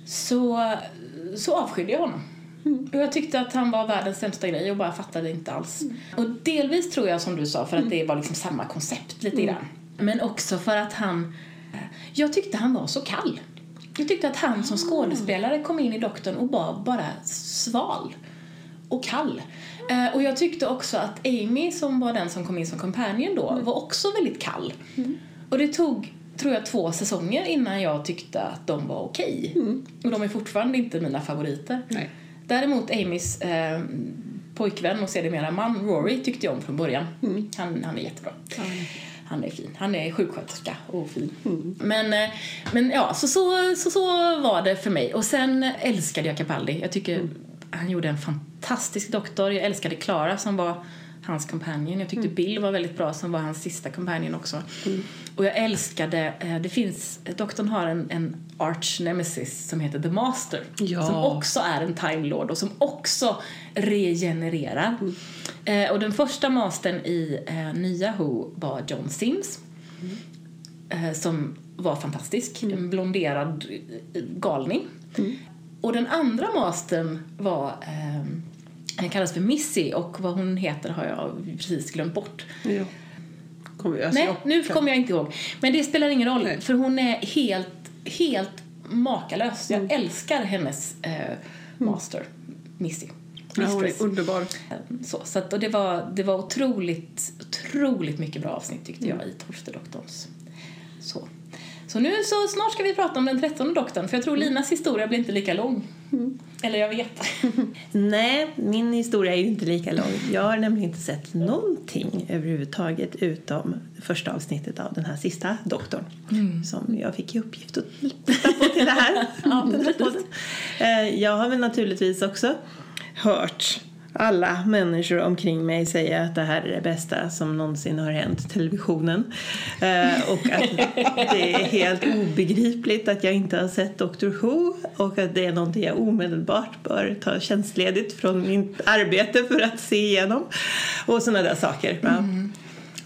Så, så avskydde jag honom. [laughs] Och jag tyckte att han var världens sämsta grej och bara fattade inte alls. Och delvis tror jag som du sa för att det var liksom samma koncept lite grann. Men också för att han... Jag tyckte han var så kall. Jag tyckte att han som skådespelare kom in i doktorn och var bara sval. och kall. Eh, och jag tyckte också att Amy som var den som kom in som companion då Mm. var också väldigt kall. Och det tog, tror jag, två säsonger innan jag tyckte att de var okej. Och de är fortfarande inte mina favoriter. Mm. Nej. Däremot Amys eh, pojkvän och sedermera man Rory tyckte jag om från början. Mm. Han, han är jättebra. Han är fin. Han är sjuksköterska och fin. Mm. Men, eh, men ja, så, så, så, så var det för mig. Och sen älskade jag Capaldi. Jag tycker Mm. han gjorde en fantastisk doktor. Jag älskade Clara som var hans companion. Jag tyckte Mm. Bill var väldigt bra som var hans sista companion också. Och jag älskade, eh, det finns, doktorn har en, en arch nemesis som heter The Master. Ja. Som också är en Time Lord och som också regenererar. Eh, och den första mastern i eh, nya Who var John Sims. Eh, som var fantastisk. En blonderad eh, galning. Och den andra mastern var eh, kallas för Missy och vad hon heter har jag precis glömt bort. Ja. Kommer, alltså, Nej, jag- nu kommer jag inte ihåg. Men det spelar ingen roll Nej. för hon är helt, helt makalös. Mm. Jag älskar hennes eh, master, Missy. Ja, hon är underbar. Så, så att, och det var, det var otroligt, otroligt mycket bra avsnitt tyckte Mm. jag i Torstedoktorns. Så. Så nu så snart ska vi prata om den trettonde doktorn för jag tror Linas historia blir inte lika lång. Mm. Eller jag vet. [laughs] Nej, min historia är ju inte lika lång. Jag har nämligen inte sett någonting överhuvudtaget utom första avsnittet av den här sista doktorn som jag fick i uppgift att titta på till det här. [laughs] ja. [laughs] Eh, Jag har väl naturligtvis också hört alla människor omkring mig säga att det här är det bästa som någonsin har hänt televisionen. Eh, och att det är helt obegripligt att jag inte har sett Doctor Who och att det är någonting jag omedelbart bör ta tjänstledigt från mitt arbete för att se igenom. Och sådana där saker. va. Mm.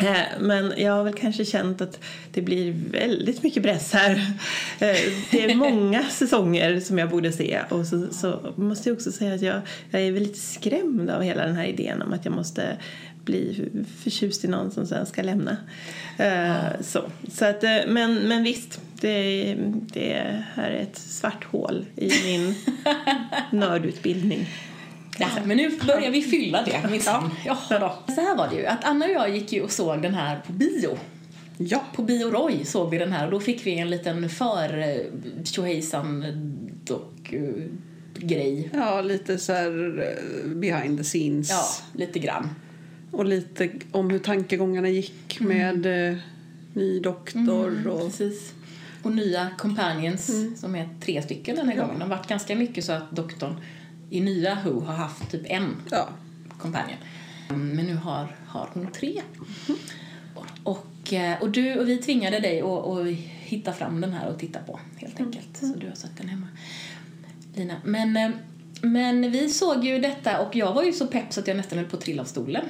Eh, Men jag har väl kanske känt att det blir väldigt mycket press här. Eh, Det är många [laughs] säsonger som jag borde se och så, så måste jag också säga att jag, jag är väl lite skrämd av hela den här idén om att jag måste bli förtjust i någon som sen ska lämna. Eh, Så, så att, men, men visst, det, det här är ett svart hål i min [laughs] nördutbildning. Ja, men nu börjar vi fylla det minsann. Jaha då. Så här var det ju, att Anna och jag gick ju och såg den här på bio. Ja. På Bio Roy såg vi den här och då fick vi en liten för eh, tjohejsan dock eh, grej. ja, lite så här eh, behind the scenes. Ja, lite grann. Och lite om hur tankegångarna gick med eh, ny doktor och... Precis. Och nya companions som är tre stycken den här gången. Det har varit ganska mycket så att doktorn i nya Who har haft typ en Ja. companion. Mm, Men nu har, har hon tre. Och, eh, och, du, och vi tvingade dig att, att hitta fram den här och titta på helt enkelt. Så du har sett den hemma. Lina. Men, eh, men vi såg ju detta och jag var ju så pepp så att jag nästan höll på att trilla av stolen.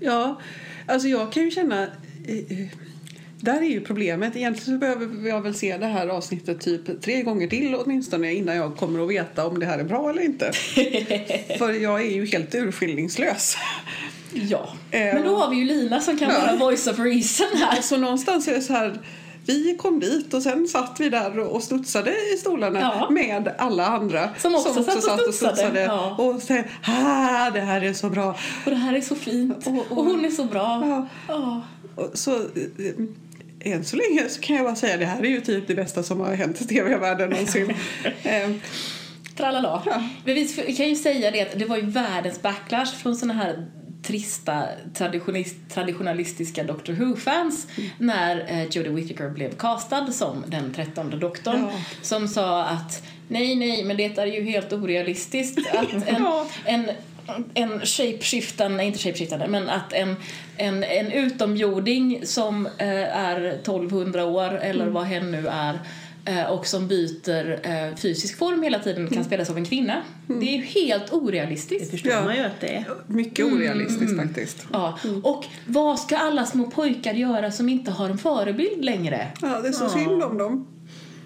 Ja, alltså jag kan ju känna... eh, eh, Där är ju problemet. Egentligen så behöver jag väl se det här avsnittet typ tre gånger till åtminstone innan jag kommer att veta om det här är bra eller inte. [laughs] För jag är ju helt urskillningslös. Ja. Eh, Men då har vi ju Lina som kan Ja. vara voice of reason här. Så någonstans är det så här... Vi kom dit och sen satt vi där och studsade i stolarna Ja. med alla andra Som också satt och studsade. Ja. Och sen, ah, det här är så bra. Och det här är så fint. Och- Och, och- hon är så bra. Ja. Ja. Och Så, eh, än så länge så kan jag bara säga det här är ju typ det bästa som har hänt i tv-världen någonsin. [laughs] Eh, Tralala. Ja. Men vi kan ju säga det att det var ju världens backlash från såna här trista traditionalistiska Doctor Who-fans när eh, Jodie Whittaker blev castad som den trettonde doktorn Ja. som sa att nej, nej, men det är ju helt orealistiskt att [laughs] en, Ja. en en shapeshiftande, nej inte shapeshiftande, men att en, en, en utomjording som eh, är 1200 år eller vad hen nu är eh, och som byter eh, fysisk form hela tiden kan spelas av en kvinna. Det är ju helt Det orealistiskt. förstår Ja. man ju att det är. mycket orealistiskt faktiskt. Ja. Och vad ska alla små pojkar göra som inte har en förebild längre? Ja, det är så synd om dem.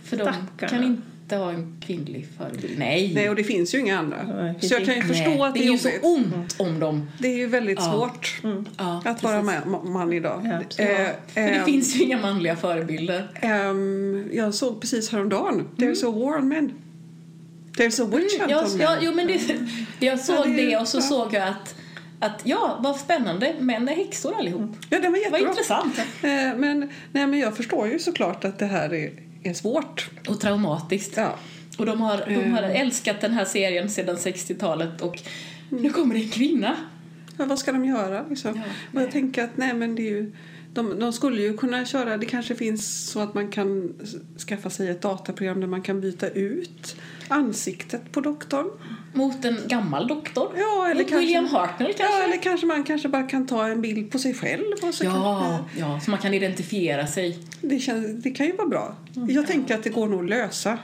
För de Stackarna. kan inte ha en kvinnlig förebild. Nej! Nej, och det finns ju inga andra. finns Så jag kan ju Nej, förstå att det det är ju så ont om dem. Det är ju väldigt Ja. svårt Ja, att vara precis. ma- man idag. Ja. Eh, För det eh, finns ju inga manliga förebilder. ehm, jag såg precis häromdagen, Mm. There's a war on men. There's a witch hunt Ja, on ja, there. jo, men det, jag såg Ja, det- det och så ja. såg jag att, att ja, vad spännande, män är häxor allihop. Ja, det var Vad jättebra. intressant. Eh, Men, nej, men jag förstår ju såklart att det här är, är svårt. Och traumatiskt. Ja. Och de har, de har älskat den här serien sedan 60-talet och nu kommer det en kvinna. Ja, vad ska de göra? Liksom? och jag tänker att nej, men det är ju, de, de skulle ju kunna köra, det kanske finns så att man kan skaffa sig ett dataprogram där man kan byta ut ansiktet på doktorn. Mot en gammal doktor. Ja, eller Mot kanske, William Hartnell kanske? Ja, eller kanske man kanske bara kan ta en bild på sig själv. Och så Ja, kan, ja, så man kan identifiera sig. det, känns, det kan ju vara bra. Jag tänker att det går nog att lösa.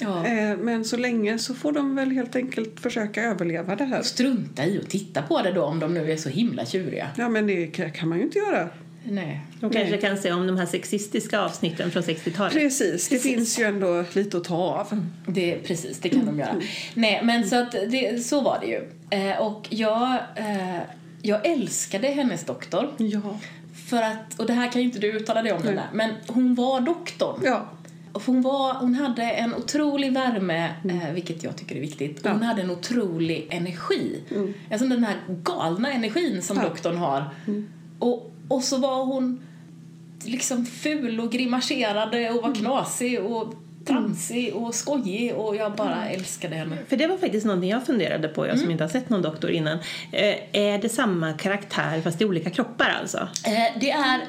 Ja. Eh, Men så länge så får de väl helt enkelt försöka överleva det här. Strunta i att titta på det då om de nu är så himla tjuriga. Ja, men det ka- kan man ju inte göra. Nej. De kanske kan se om de här sexistiska avsnitten från 60-talet. Precis, det finns ju ändå lite att ta av. Det, precis, det kan de göra. Nej, men så, att det, så var det ju. Eh, och jag, eh, jag älskade hennes doktor. Ja. För att, och det här kan ju inte du uttala dig om Nej. Nina, men hon var doktorn. Ja. Och Hon, var, hon hade en otrolig värme, eh, vilket jag tycker är viktigt. Ja. hon hade en otrolig energi. Alltså den här galna energin som Ja. doktorn har. Och, och så var hon liksom ful och grimaserade och var knasig och tramsig och skojig och jag bara älskade henne. För det var faktiskt någonting jag funderade på, jag som inte har sett någon doktor innan. Eh, är det samma karaktär fast i olika kroppar alltså? Eh, det är,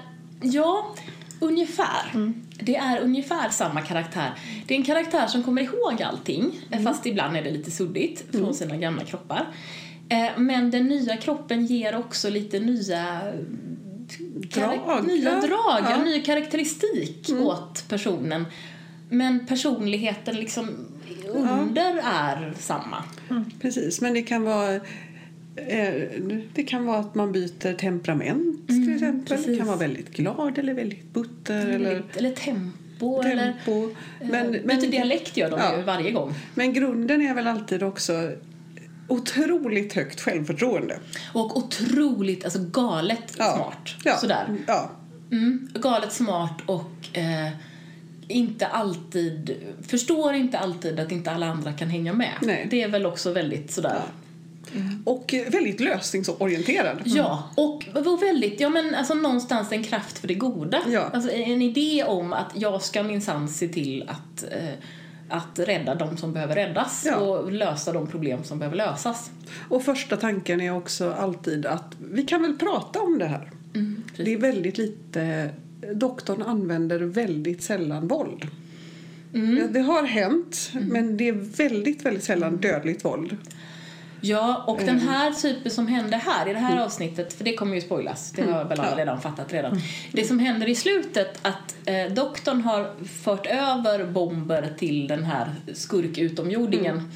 ja, ungefär. Det är ungefär samma karaktär. Det är en karaktär som kommer ihåg allting, eh, fast ibland är det lite suddigt från sina gamla kroppar. Eh, Men den nya kroppen ger också lite nya Drag, nya ja. drag, ja. Ja. ny karaktäristik åt personen. Men personligheten liksom under är samma. Precis, men det kan vara eh, det kan vara att man byter temperament till exempel. Det precis. kan vara väldigt glad eller väldigt butter eller Eller, eller tempo, eller tempo. Men, men, dialekt gör de Ja. ju varje gång. men grunden är väl alltid också otroligt högt självförtroende. Och otroligt, alltså galet Ja. smart. Ja. Sådär. Ja. Mm, galet smart och eh, inte alltid, förstår inte alltid att inte alla andra kan hänga med. Nej. Det är väl också väldigt sådär. Och eh, väldigt lösningsorienterad. Ja, och var väldigt, ja men alltså någonstans en kraft för det goda. Ja. Alltså en idé om att jag ska minsann se till att, eh, att rädda de som behöver räddas Ja. och lösa de problem som behöver lösas. Och första tanken är också alltid att vi kan väl prata om det här. Mm, Det är väldigt lite, doktorn använder väldigt sällan våld. Mm. Det har hänt, men det är väldigt, väldigt sällan dödligt våld. Ja, och den här typen som hände här i det här avsnittet, för det kommer ju spoilas, det har väl alla Ja. redan fattat redan. Det som händer i slutet, att eh, doktorn har fört över bomber till den här skurkutomjordingen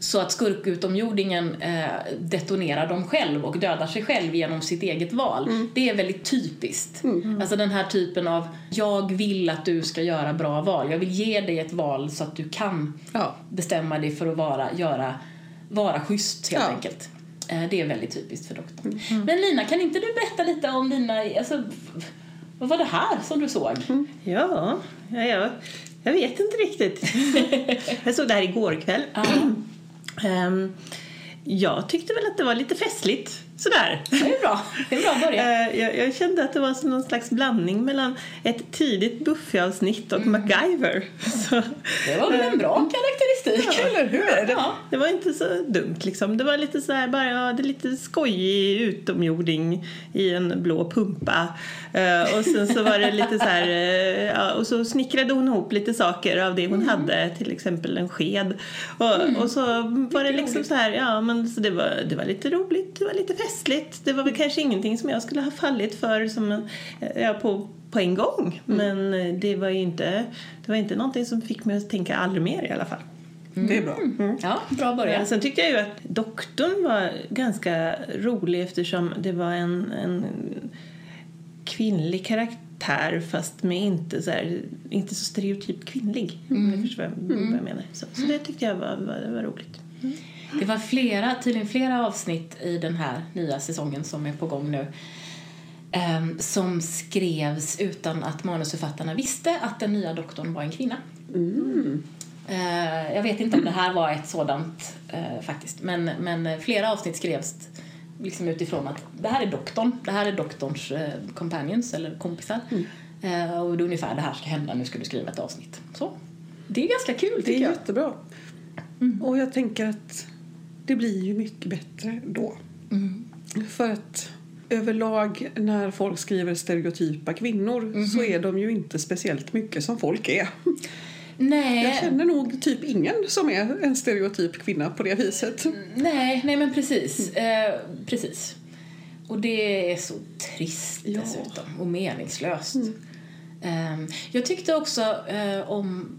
så att skurkutomjordingen eh, detonerar dem själv och dödar sig själv genom sitt eget val. Det är väldigt typiskt. Alltså den här typen av, jag vill att du ska göra bra val. Jag vill ge dig ett val så att du kan Ja. bestämma dig för att vara, göra, vara schysst helt Ja. enkelt. Eh, Det är väldigt typiskt för doktorn. Men Lina, kan inte du berätta lite om dina, alltså, vad var det här som du såg? Ja, ja, ja. jag vet inte riktigt. [laughs] jag såg det här igår kväll. Ehm, jag tyckte väl att det var lite festligt. Sådär. Det är bra, det är bra början. Eh, jag, jag kände att det var som någon slags blandning mellan ett tidigt Buffy-avsnitt och MacGyver. Så, Det var väl en bra karaktäristik? Eller hur? Ja. det var inte så dumt liksom. Det var lite så här, bara, ja, det är lite skojig utomjording i en blå pumpa. Eh, och sen så var det lite så här, eh, ja, och så snickrade hon ihop lite saker av det hon hade, till exempel en sked. Och, och så var det liksom så här, ja men så det var, det var lite roligt, det var lite festligt. Det var väl kanske ingenting som jag skulle ha fallit för som en, eh, ja, på på en gång. Men eh, det var ju inte, det var inte någonting som fick mig att tänka aldrig mer i alla fall. Det är bra. Ja, bra Ja, början. sen tyckte jag ju att doktorn var ganska rolig eftersom det var en, en kvinnlig karaktär fast med inte så, här, inte så stereotypt kvinnlig. Om ni förstår vad jag, vad jag menar. Så, så det tyckte jag var, var, var roligt. Det var flera, tydligen flera avsnitt i den här nya säsongen som är på gång nu ehm, som skrevs utan att manusförfattarna visste att den nya doktorn var en kvinna. Eh, jag vet inte om det här var ett sådant eh, faktiskt, men, men flera avsnitt skrevs liksom utifrån att det här är doktorn, det här är doktorns eh, companions eller kompisar. Eh, och det är ungefär det här ska hända, nu ska du skriva ett avsnitt. Så. Det är ganska kul Det är jag. jättebra. Och jag tänker att det blir ju mycket bättre då. Mm. För att överlag när folk skriver stereotypa kvinnor så är de ju inte speciellt mycket som folk är. Nej. Jag känner nog typ ingen som är en stereotyp kvinna på det viset. Nej, nej men precis. Eh, precis. Och det är så trist Ja. dessutom och meningslöst. Eh, jag tyckte också eh, om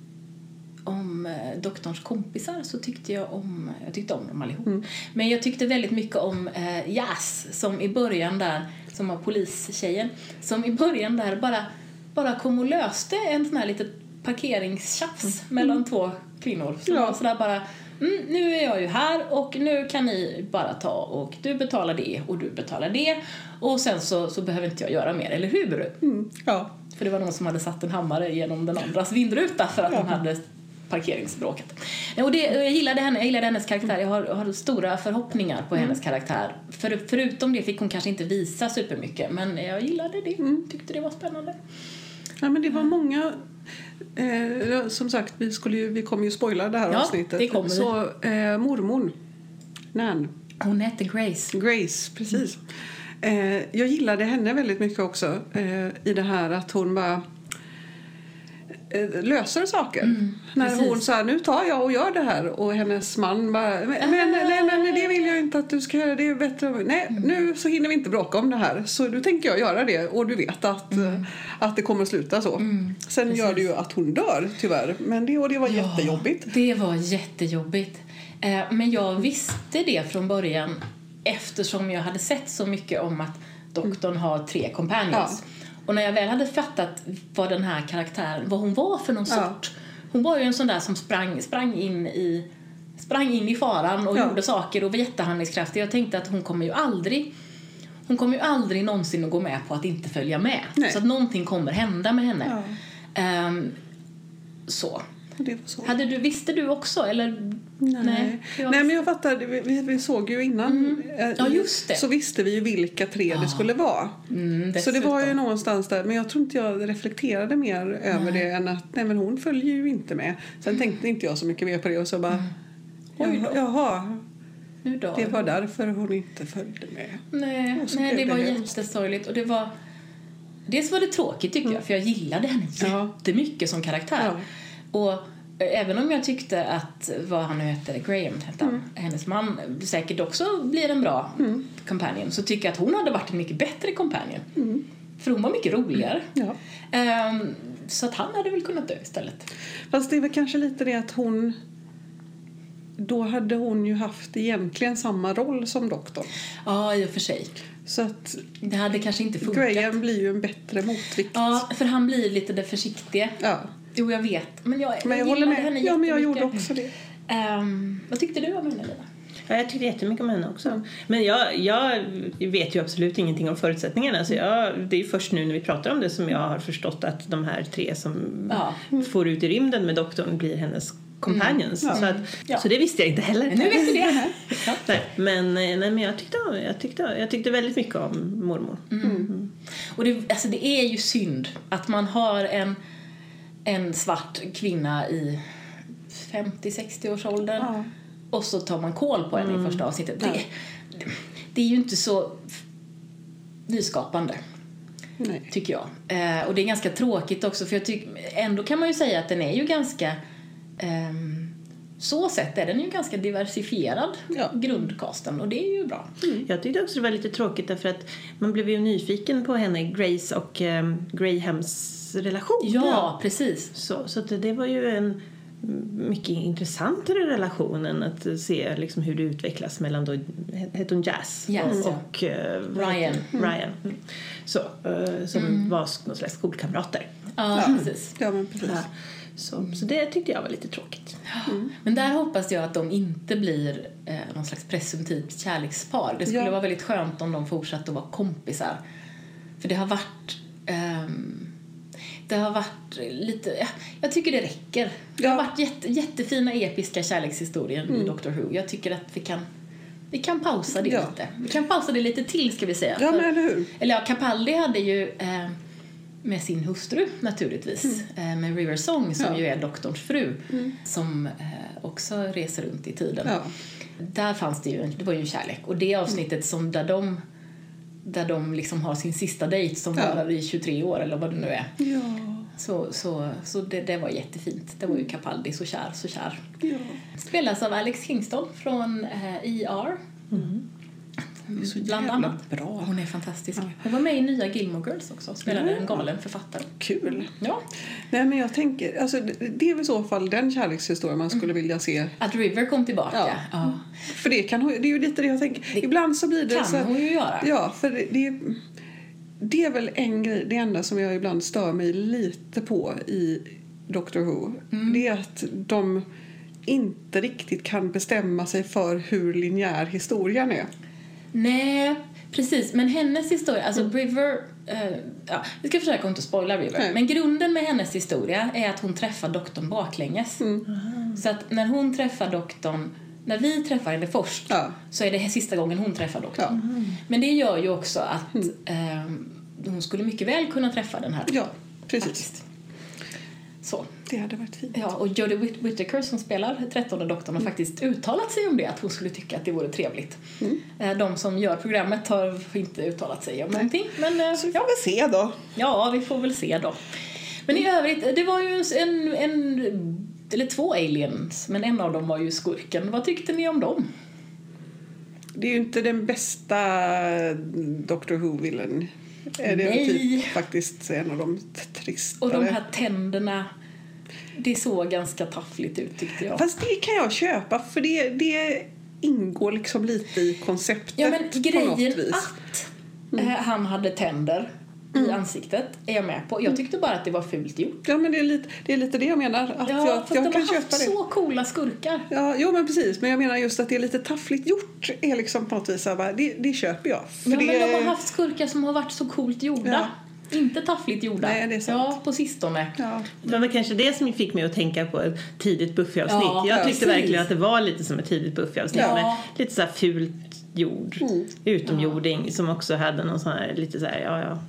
om eh, doktorns kompisar så tyckte jag om, jag tyckte om dem allihop. Men jag tyckte väldigt mycket om eh, Jazz som i början där, som var polistjejen, som i början där bara, bara kom och löste en sån här litet parkeringstjafs mellan två kvinnor. Som Ja. var sådär bara, mm, nu är jag ju här och nu kan ni bara ta och du betalar det och du betalar det och sen så, så behöver inte jag göra mer, eller hur? Mm. Ja. För det var någon som hade satt en hammare genom den andras vindruta för att Ja. hon hade parkeringsbråkat. Nej, Och det, jag, gillade henne, jag gillade hennes karaktär. Jag har, har stora förhoppningar på hennes karaktär. För, förutom det fick hon kanske inte visa supermycket men jag gillade det. Tyckte det var spännande. Ja, men det var många... Eh, som sagt, vi, skulle ju, vi kommer ju spoila det här Ja, avsnittet. det kommer. Så eh, mormor, Nan, Hon hette Grace. Grace, precis. Eh, jag gillade henne väldigt mycket också eh, i det här att hon bara löser saker. När Mm, precis. hon sa nu tar jag och gör det här och hennes man bara men, men, nej, men det vill jag inte att du ska göra, det är bättre. Nej, Mm. nu så hinner vi inte bråka om det här så nu tänker jag göra det och du vet att, Mm. eh, att det kommer att sluta så. Sen gör det ju att hon dör tyvärr men det, och det var jättejobbigt. Det var jättejobbigt. Eh, Men jag visste det från början eftersom jag hade sett så mycket om att doktorn har tre companions. Och när jag väl hade fattat vad den här karaktären, vad hon var för någon Ja. sort. Hon var ju en sån där som sprang, sprang in i sprang in i faran och Ja. gjorde saker och var jättehandlingskraftig. Jag tänkte att hon kommer ju aldrig hon kommer ju aldrig någonsin att gå med på att inte följa med. Nej. Så att någonting kommer hända med henne. Ja. Ehm, så. Det var så. Hade du, visste du också? Eller? Nej. Nej, jag- Nej, men jag fattar. Vi, vi, såg ju innan. eh, Ja, just det. Så visste vi ju vilka tre det skulle vara. Mm, Så det var ju någonstans där. Men jag tror inte jag reflekterade mer över det än att nej, men hon följer ju inte med. Sen tänkte inte jag så mycket mer på det och så bara Oj då. Jaha, Nu dör det var därför hon inte följde med. Nej, nej det det var jättesorgligt. Och det var... Dels var det tråkigt tycker jag, för jag gillade henne Ja. jättemycket som karaktär. Och eh, även om jag tyckte att, vad han nu hette, Graham hette han, hennes man säkert också blir en bra companion, så tycker jag att hon hade varit en mycket bättre companion. För hon var mycket roligare. Ja. Ehm, så att han hade väl kunnat dö istället. Fast det är väl kanske lite det att hon då hade hon ju haft egentligen samma roll som doktorn. Ja, i och för sig. Så att Det hade kanske inte funkat. Graham blir ju en bättre motvikt. Ja, för han blir lite det försiktiga. Ja. Jo, jag vet. Men jag, Men jag gillade håller med. henne Ja, men jag gjorde också det. Ehm, vad tyckte du om henne, Lina? Ja, jag tyckte jättemycket om henne också. Men jag, jag vet ju absolut ingenting om förutsättningarna. Så jag, det är ju först nu när vi pratar om det som jag har förstått att de här tre som Ja. får ut i rymden med doktorn blir hennes companions. Ja. Så, att, Ja. så det visste jag inte heller. Men nu vet du det. Ja. Nej, men, eh, nej, men jag, tyckte, jag, tyckte, jag tyckte väldigt mycket om mormor. Och det, alltså det är ju synd att man har en, en svart kvinna i 50-60-årsåldern Ja. och så tar man koll på henne i första avsnittet. Det, det är ju inte så nyskapande. Nej. tycker jag. Eh, och det är ganska tråkigt också för jag tycker, ändå kan man ju säga att den är ju ganska ehm, så sett är den ju ganska diversifierad, Ja. grundkasten, och det är ju bra. Jag tyckte också det var lite tråkigt därför att man blev ju nyfiken på henne, Grace och eh, Grahams relation. Ja, precis. Så, så att det var ju en mycket intressantare relation än att se liksom hur det utvecklas mellan då, hette hon Jazz, Jazz, och, ja. och eh, Ryan. Ryan. Så, eh, som var någon slags skolkamrater. Ja, Ja. precis. Ja, men precis. Ja. Så, så det tyckte jag var lite tråkigt. Men där hoppas jag att de inte blir eh, någon slags presumtivt kärlekspar. Det skulle Ja. vara väldigt skönt om de fortsatte att vara kompisar. För det har varit... ehm, det har varit lite... ja, Jag tycker det räcker. Det har varit jätte, jättefina episka kärlekshistorier i Doctor Who. Jag tycker att vi kan, vi kan pausa det Ja. lite. Vi kan pausa det lite till ska vi säga. Ja, men eller hur? eller ja, Capaldi hade ju eh, med sin hustru naturligtvis, eh, med River Song som Mm. Ja. Mm. ju är doktorns fru, som eh, också reser runt i tiden. Ja. Där fanns det ju, en- det var ju en kärlek. Och det avsnittet som där de där de liksom har sin sista dejt som Ja. varar i 23 år eller vad det nu är. Ja, Så, så, så det, det var jättefint. Det var ju Capaldi, så kär, så kär. ja. Spelas av Alex Kingston från eh, ER. Det är så Bland jävla annat. bra. Hon är fantastisk. Hon var med i nya Gilmore Girls också. Spelade en galen författare. Kul. Ja. Nej, men jag tänker, alltså, det- är väl i så fall den kärlekshistoria man skulle vilja se. Att River kom tillbaka. Ja. Ja. För det, kan, hon- det är ju lite det jag tänker. Det Ibland så blir det kan så hon ju göra. Ja, för det, det, det är väl en grej, det enda som jag ibland stör mig lite på i Doctor Who. Mm. Det är att de inte riktigt kan bestämma sig för hur linjär historien är. Nej, precis. Men hennes historia, alltså River... Eh, ja, vi ska försöka inte spoila River. Nej. Men grunden med hennes historia är att hon träffar doktorn baklänges. Så att när hon träffar doktorn, när vi träffar henne först, Ja. så är det sista gången hon träffar doktorn. Ja. Men det gör ju också att eh, hon skulle mycket väl kunna träffa den här Ja, precis. faktiskt. Så. Det hade varit fint. Ja, och Jodie Whit- Whittaker som spelar trettonde doktorn har faktiskt uttalat sig om det, att hon skulle tycka att det vore trevligt. Eh, De som gör programmet har inte uttalat sig om någonting, men eh, Så vi får väl se då. ja, vi får väl se då. Men i övrigt, det var ju en, en eller två aliens, men en av dem var ju skurken. Vad tyckte ni om dem? Det är ju inte den bästa Doctor Who-villen. Det är Nej. typ faktiskt en av de tristare. Och de här tänderna, det såg ganska taffligt ut tyckte jag. Fast det kan jag köpa för det, det ingår liksom lite i konceptet Ja men på något grejen vis. att eh, han hade tänder i ansiktet är jag med på. Jag tyckte bara att det var fult gjort. Ja men det är lite det, är lite det jag menar. Att Ja, jag, för jag de kan har köpa haft så coola skurkar. Ja, jo men precis. Men jag menar just att det är lite taffligt gjort. Är liksom på något vis här det, det köper jag. För Ja, det, men de har haft skurkar som har varit så coolt gjorda. Inte taffligt gjorda. Nej, det är sant. Ja, på sistone. Ja, Det var kanske det som fick mig att tänka på ett tidigt Buffy-avsnitt. Ja, jag tyckte precis. verkligen att det var lite som ett tidigt Buffy-avsnitt Ja. lite så här fult jord, Mm. utomjording som också hade någon sån här lite så här, ja ja,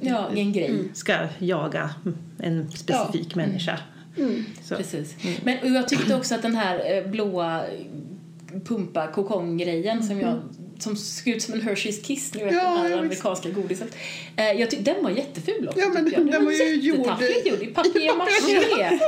Ja, en grej. ska jaga en specifik människa. Så. Precis. Men och jag tyckte också att den här eh, blåa pumpa kokong-grejen som jag som såg ut som en Hershey's Kiss, ni vet Ja, den här ja, amerikanska godiset. Eh, jag tyck, den var jätteful också Ja, men jag. den var ju gjord i- papier-maché. [laughs]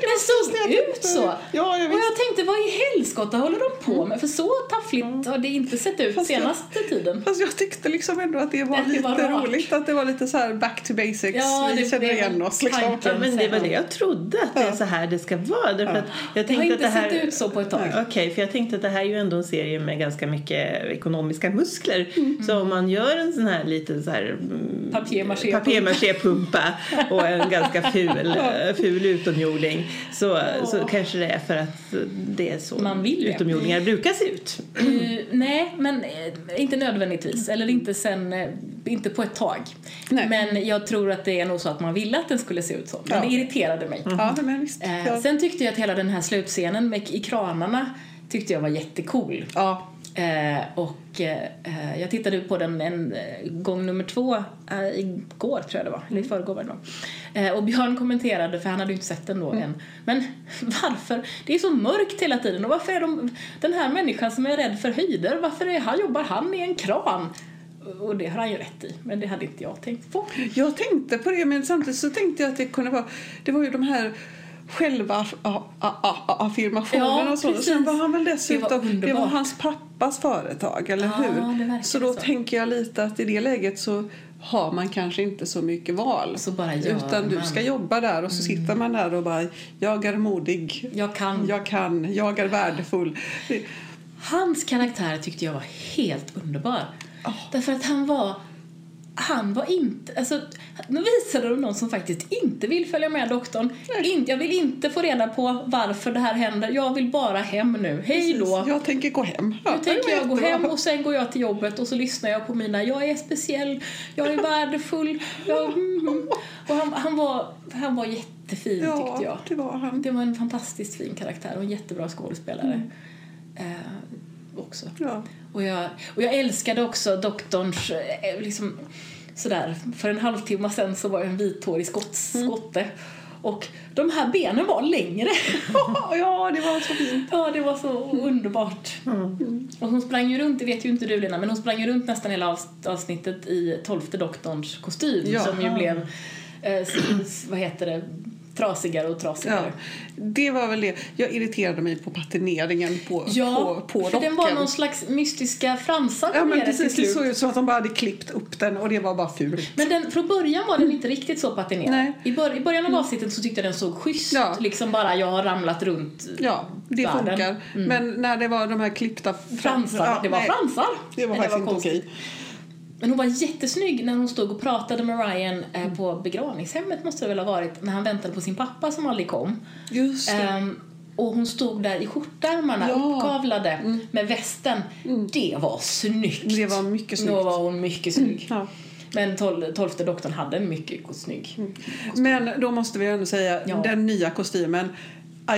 den såg ut så. Ja, ja, och jag tänkte, vad i helskotta håller de på med? För så taffligt har det inte sett ut Fast jag- senaste tiden. Fast jag tyckte liksom ändå att det var Att det lite var rart. roligt. Att det var lite så här back to basics. Ja, Vi det- känner det- igen oss liksom. tanken. Ja, men det var det jag trodde att det är så här det ska vara. Därför att jag Det har inte att det här... sett ut så på ett tag. Okej, för jag tänkte att det här är ju ändå en serie med ganska mycket ekonomiska muskler. Så om man gör en sån här lite så här mm, Papier-maché. papier-maché-pumpa och en [laughs] ganska ful, eh, ful utomjording så, så kanske det är för att det är så Man vill det. utomjordingar brukar se ut. Eh, nej, men eh, inte nödvändigtvis. Eller inte sen, inte på ett tag. Nej. Men jag tror att det är nog så att man ville att den skulle se ut så. Men Ja. det irriterade mig. Ja, men visst. Ja. Sen tyckte jag att hela den här slutscenen med, i kranarna tyckte jag var jättecool. ja. Eh, och eh, jag tittade på den en eh, gång nummer två eh, igår tror jag det var, eller i förrgår var det. Eh, och Björn kommenterade, för han hade ju inte sett den då än, men [laughs] varför? Det är så mörkt hela tiden och varför är de, den här människan som är rädd för höjder, varför är han, jobbar han i en kran? Och det har han ju rätt i, men det hade inte jag tänkt på. Jag tänkte på det, men samtidigt så tänkte jag att det kunde vara... Det var ju de här själva a- a- a- affirmationerna Ja, och så. Precis. Sen var han väl dessutom... Det var det var hans pappas företag, eller Ja, hur? Så då så. tänker jag lite att i det läget så har man kanske inte så mycket val. Så Utan du man. ska jobba där och så sitter man där och bara jag är modig, Jag kan. jag kan, jag är värdefull. Hans karaktär tyckte jag var helt underbar. Därför att han var han var inte, alltså nu visade de någon som faktiskt inte vill följa med doktorn. In, jag vill inte få reda på varför det här händer, jag vill bara hem nu, hej då. Jag tänker gå hem. Ja, Nu tänker jag gå hem och sen går jag till jobbet och så lyssnar jag på mina Jag är speciell, jag är värdefull. Jag, mm, mm. Och han, han, var, han var jättefin Ja, tyckte jag. det var han. Det var en fantastiskt fin karaktär och en jättebra skådespelare. Eh, också. Ja. Och jag, och jag älskade också doktorns, eh, liksom, sådär, för en halvtimme sen så var jag en vithårig skott, skotte. Och de här benen var längre. [laughs] ja, det var så fint. Ja, det var så underbart. Och hon sprang ju runt, det vet ju inte du Lena, men hon sprang ju runt nästan hela avs- avsnittet i tolfte doktorns kostym Ja. som ju blev, eh, vad heter det, trasigare och Ja, trasigare. det var väl det. Jag irriterade mig på patineringen på, Ja, på, på för den var någon slags mystiska fransar Ja, men precis. Det såg ut som att de bara hade klippt upp den och det var bara fult. Men den, från början var den inte riktigt så patinerad. Nej. I, bör, I början av avsnittet så tyckte jag den såg schysst. Ja. Liksom bara jag har ramlat runt Ja, det världen. funkar. Men när det var de här klippta... fransar. Ja, det var nej, fransar. Det var faktiskt inte konstigt. okej. Men hon var jättesnygg när hon stod och pratade med Ryan eh, på begravningshemmet måste det väl ha varit, när han väntade på sin pappa som aldrig kom. Just. Ehm, och hon stod där i skjortärmarna Ja. Mm. uppkavlade med västen. Det var snyggt. Det var mycket snyggt. Då var hon mycket snygg. Ja. Men tol, tolfte doktorn hade en mycket snygg. Men då måste vi ändå säga, Ja. den nya kostymen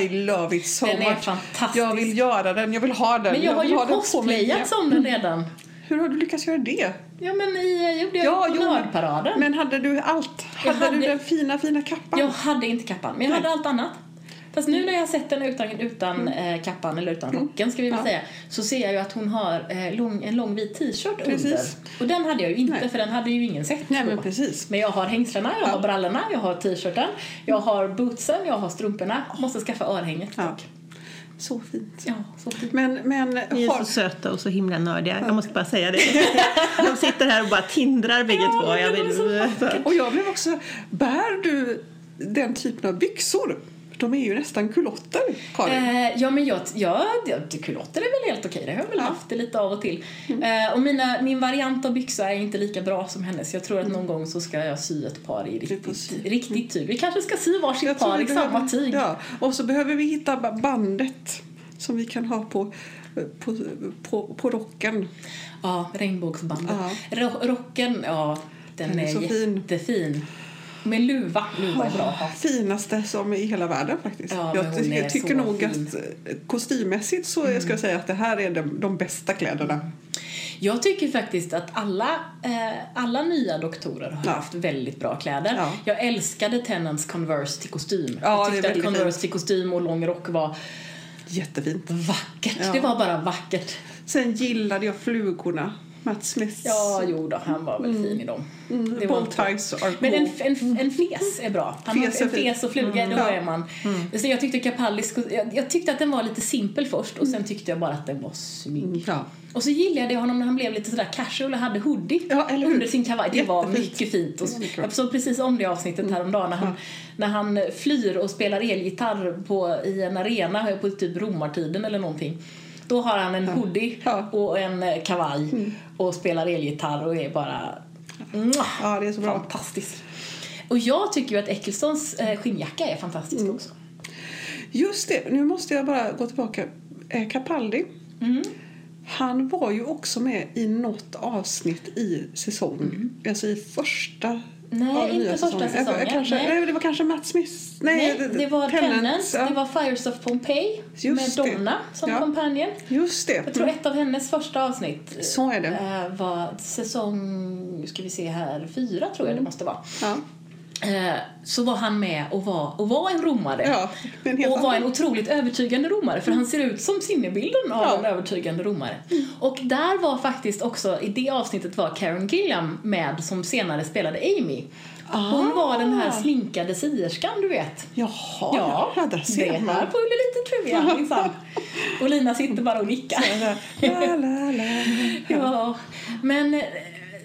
I love it so Den är much. Jag vill göra den, jag vill ha den. Men jag har vill ju cosplayat som den redan. Hur har du lyckats göra det? Ja men i, gjorde jag Ja, jo, men- hade du allt? Hade, hade- du den fina, fina kappan? Jag hade inte kappan, men jag hade allt annat. Fast nu när jag har sett den utan, utan eh, kappan, eller utan rocken ska vi väl Mm. Ja. säga, så ser jag ju att hon har eh, lång, en lång vit t-shirt under. Och den hade jag ju inte, Nej. för den hade ju ingen sett. Nej, men precis. Men jag har hängslena, jag har Ja. brallorna, jag har t-shirten, jag har bootsen, jag har strumporna. Måste skaffa örhänget Ja. dock. Så fint. Ja, så fint. Men, men Ni är har, så söta och så himla nördiga. Jag måste bara säga det. [laughs] De sitter här och bara tindrar bägge Ja, två. Jag vill, och jag blev också... Bär du den typen av byxor? De är ju nästan kulotter, Karin. Eh, ja, men jag, ja, kulotter är väl helt okej. Det har jag väl Ja. haft det lite av och till. Eh, och mina, min variant av byxa är inte lika bra som hennes. Jag tror att någon gång så ska jag sy ett par i får sy. riktigt, riktigt tyg. Vi kanske ska sy varsitt Jag par i samma tyg. Ja, och så behöver vi hitta ba- bandet som vi kan ha på, på, på, på rocken. Ja, regnbågsbandet. Ja. Ro- rocken, ja, den, Den är är, så fin. Med luva. Luva är bra. Finaste som i hela världen faktiskt. Ja, jag, är jag tycker nog fin. att eh, kostymmässigt så ska jag säga att det här är de, de bästa kläderna. Jag tycker faktiskt att alla, eh, alla nya doktorer har Ja. haft väldigt bra kläder. Ja. Jag älskade Tennants Converse till kostym. Ja, jag tyckte att Converse fint. till kostym och lång rock var Jättefint. vackert. Det var bara vackert. Sen gillade jag flugorna. Matt Smiths. Ja, jo då, han var väl fin i dem. Mm, Det var Men en, en, en fes är bra. Han Fes en fes och fluga, då Ja. är man. Så jag tyckte Capallis, jag, jag tyckte att den var lite simpel först och sen tyckte jag bara att den var snygg. Ja. Och så gillade jag honom när han blev lite sådär casual och hade hoodie Ja, under sin kavaj. Det var Jättefint. mycket fint. Och var bra. jag såg precis om det avsnittet häromdagen när han, när han flyr och spelar elgitarr på, i en arena på typ romartiden eller någonting. Då har han en hoodie Ja. Mm. och en eh, kavaj och spelar elgitarr och är bara ja, det är så bra. fantastiskt. Och jag tycker ju att Ecclestons eh, skinnjacka är fantastisk Mm. också. Just det, nu måste jag bara gå tillbaka. Eh, Capaldi. Mm. Han var ju också med i något avsnitt i säsong. Alltså i första Mm. Nej, inte första säsongen. Säsongen, Kanske, nej. nej. det var kanske Matt Smith. Nej, Nej, det var Tennant, ja. det var Fires of Pompeii Just med det. Donna som Ja. companion. Just det. Jag tror ett av hennes första avsnitt Så är det. eh, var säsong, ska vi se här, fyra tror jag det måste vara. Ja. Eh, Så var han med och var, och var en romare. Ja, helt och var en otroligt övertygande romare för han ser ut som sinnebilden av Ja. en övertygande romare. Och där var faktiskt också, i det avsnittet var Karen Gilliam med som senare spelade Amy. Hon Ah. var den här slinkade sierskan du vet. Jaha, Ja, ja, där det ser här man. får bli lite trivia [laughs] minsann. Och Lina sitter bara och nickar. La, la, la. Ja, men eh,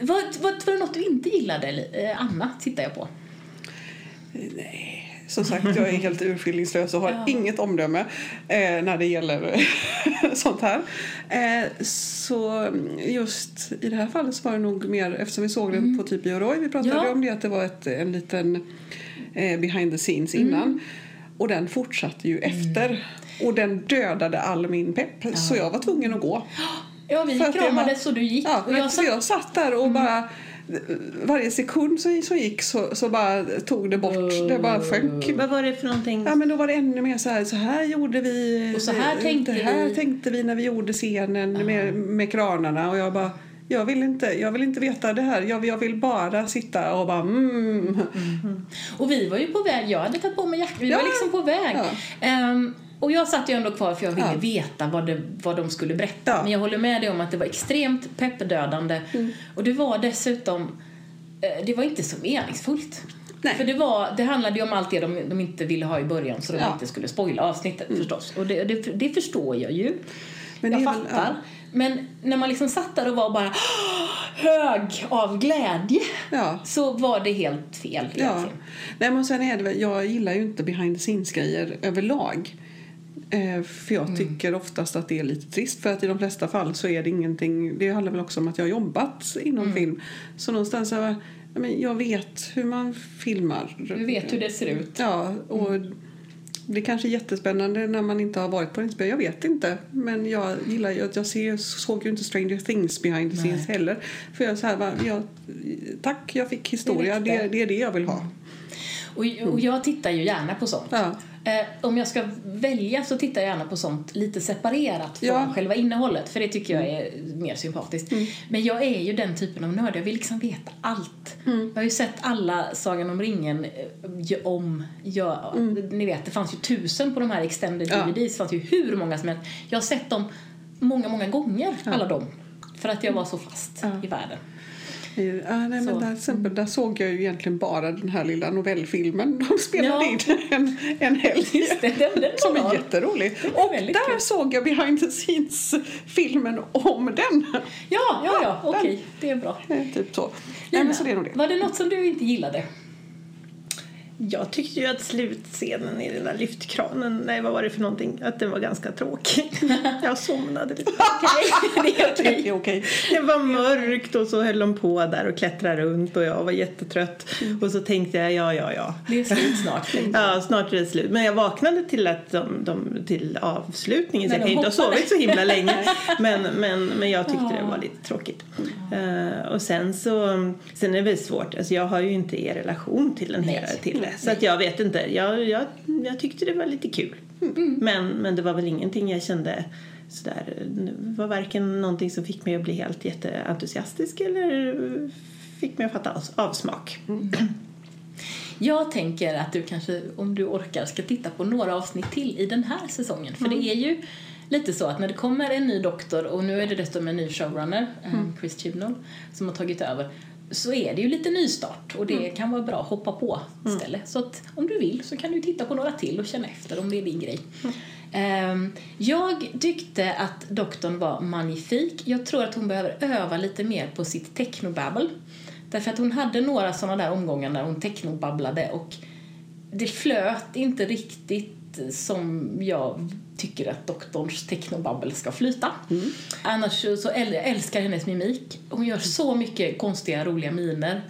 vad, vad, var det något du inte gillade? Eh, Anna tittar jag på. Nej, Som sagt, jag är helt urskillningslös och har Ja. inget omdöme eh, när det gäller [laughs] sånt här. Eh, så just i det här fallet så var det nog mer, eftersom vi såg den på typ i Roy, vi pratade Mm. Ja. om det, att det var ett, en liten eh, behind the scenes innan. Mm. Och den fortsatte ju efter. Och den dödade all min pepp, så jag var tvungen att gå. Ja, vi kramades och du gick. Ja, och jag, så jag satt där och bara varje sekund som som gick så, så bara tog det bort, det bara sjönk. Vad var det för någonting? Ja men då var det ännu mer så här, så här gjorde vi. Och så här tänkte det här vi. tänkte vi när vi gjorde scenen med, med kranarna och jag bara jag vill, inte, jag vill inte veta det här. Jag, jag vill bara sitta och bara mm. Och vi var ju på väg, jag hade tagit på mig jackan, vi Ja. var liksom på väg. Ja. Ehm, och jag satt ju ändå kvar för jag ville Ja. veta vad, det, vad de skulle berätta. Ja. Men jag håller med dig om att det var extremt peppdödande. Mm. Och det var dessutom, eh, det var inte så meningsfullt. Nej. För det, var, det handlade ju om allt det de, de inte ville ha i början så de Ja. Mm. inte skulle spoila avsnittet förstås. Och det, det, det förstår jag ju. Men jag är väl- fattar. Men när man liksom satt där och var bara [gasps] hög av glädje Ja. så var det helt fel Ja. Nej, men sen är det jag gillar ju inte behind the scenes-grejer överlag. Eh, för Mm. jag tycker oftast att det är lite trist. För att i de flesta fall så är det ingenting. Det handlar väl också om att jag har jobbat inom Mm. film. Så någonstans så här, ja, men jag vet hur man filmar. Du vet hur det ser ut. Ja, och det är kanske är jättespännande när man inte har varit på en inspelning. Jag vet inte. Men jag gillar att jag ser, såg ju inte Stranger Things behind the scenes heller. För jag så här, jag, tack, jag fick historia. Det är Det, det är det jag vill ha. Och, och jag tittar ju gärna på sånt. Ja. Eh, om jag ska välja så tittar jag gärna på sånt lite separerat från Ja. själva innehållet. För det tycker jag är mer sympatiskt. Men jag är ju den typen av nörd. Jag vill liksom veta allt. Jag har ju sett alla Sagan om ringen eh, om. Ja, Ni vet, det fanns ju tusen på de här extended Ja. DVDs. Det fanns ju hur många som helst. Jag har sett dem många, många gånger, alla dem. För att jag var så fast i världen. Ja, nej, men där, exempel, där såg jag ju egentligen bara den här lilla novellfilmen de spelade Ja. in en, en helg. Just det, den, den Som är jätterolig. Och där kul. såg jag behind the scenes-filmen om den. Ja, ja, ja, den. okej. Det är bra. Eh, Typ så. Nej, Lina, men så det är nog det. var det något som du inte gillade? Jag tyckte ju att slutscenen i den där lyftkranen, nej vad var det för någonting, att den var ganska tråkig. [laughs] Jag somnade lite. Okej, [laughs] [laughs] det är okej. Det var mörkt och så höll de på där och klättrade runt och jag var jättetrött. Och så tänkte jag, ja, ja, ja. Det är slut snart. Ja, snart är det slut. Men jag vaknade till, att de, de, till avslutningen så jag kan inte ha sovit så himla länge. Men, men, men jag tyckte det var lite tråkigt. Eh, och sen så, sen är det väl svårt, alltså jag har ju inte er relation till den här, till det. Så att jag vet inte, jag, jag, jag tyckte det var lite kul. Men, men det var väl ingenting jag kände sådär, det var varken någonting som fick mig att bli helt jätteentusiastisk eller fick mig att fatta av- avsmak. Jag tänker att du kanske, om du orkar, ska titta på några avsnitt till i den här säsongen. För det är ju lite så att när det kommer en ny doktor och nu är det dessutom en ny showrunner, eh, Chris Chibnall, som har tagit över så är det ju lite nystart och det kan vara bra att hoppa på istället. Så att om du vill så kan du titta på några till och känna efter om det är din grej. Ehm, jag tyckte att doktorn var magnifik. Jag tror att hon behöver öva lite mer på sitt technobabbel. Därför att hon hade några sådana där omgångar när hon technobabblade och det flöt inte riktigt som jag tycker att doktorns technobabbel ska flyta. Annars så, äl- älskar hennes mimik. Hon gör så mycket konstiga, roliga miner.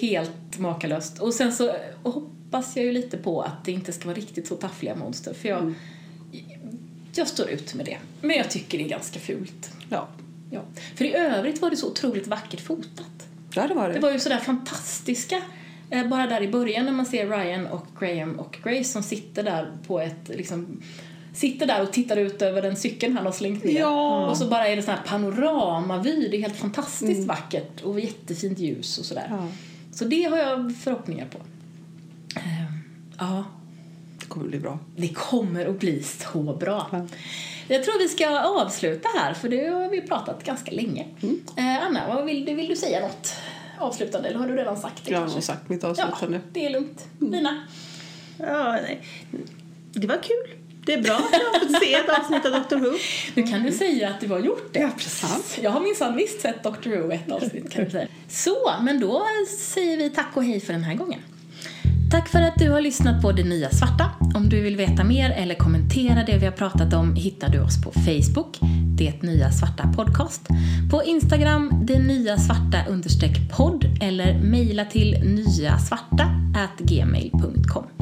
Helt makalöst. Och sen så hoppas jag ju lite på att det inte ska vara riktigt så taffliga monster. För jag, jag står ut med det. Men jag tycker det är ganska fult. Ja, Ja. För i övrigt var det så otroligt vackert fotat. ja det var Det det. var ju sådär fantastiska, eh, bara där i början när man ser Ryan och Graham och Grace som sitter där på ett, liksom, sitter där och tittar ut över den cykeln han har slängt ner. Ja. Och så bara är det sån här panoramavy, det är helt fantastiskt vackert och jättefint ljus och sådär. Ja. Så det har jag förhoppningar på. Eh, Ja, Det kommer bli bra. det kommer att bli så bra. Ja. Jag tror vi ska avsluta här för det har vi pratat ganska länge. Eh, Anna, vad vill, du, vill du säga något avslutande eller har du redan sagt det Jag har sagt mitt Ja, avslutande. det är lugnt. Lina? Ja, nej. Det var kul. Det är bra att jag har fått se ett avsnitt av Doctor Who. Nu kan du säga att du har gjort det. Ja, precis. Jag har minsann visst sett Doctor Who ett avsnitt kan du säga. Så, men då säger vi tack och hej för den här gången. Tack för att du har lyssnat på Det Nya Svarta. Om du vill veta mer eller kommentera det vi har pratat om hittar du oss på Facebook, Det Nya Svarta Podcast, på Instagram, Det Nya Svarta understreck podd eller mejla till nyasvarta@gmail.com.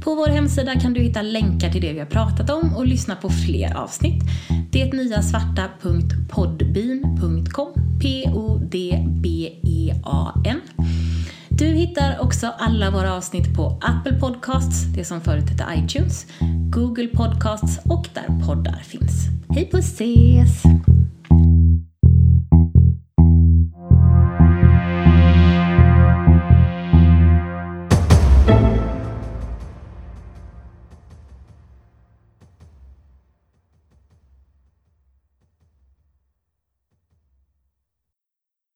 På vår hemsida kan du hitta länkar till det vi har pratat om och lyssna på fler avsnitt. Detnyasvarta.podbean.com P-O-D-B-E-A-N du hittar också alla våra avsnitt på Apple Podcasts, det som förut hette iTunes, Google Podcasts och där poddar finns. Hej på ses!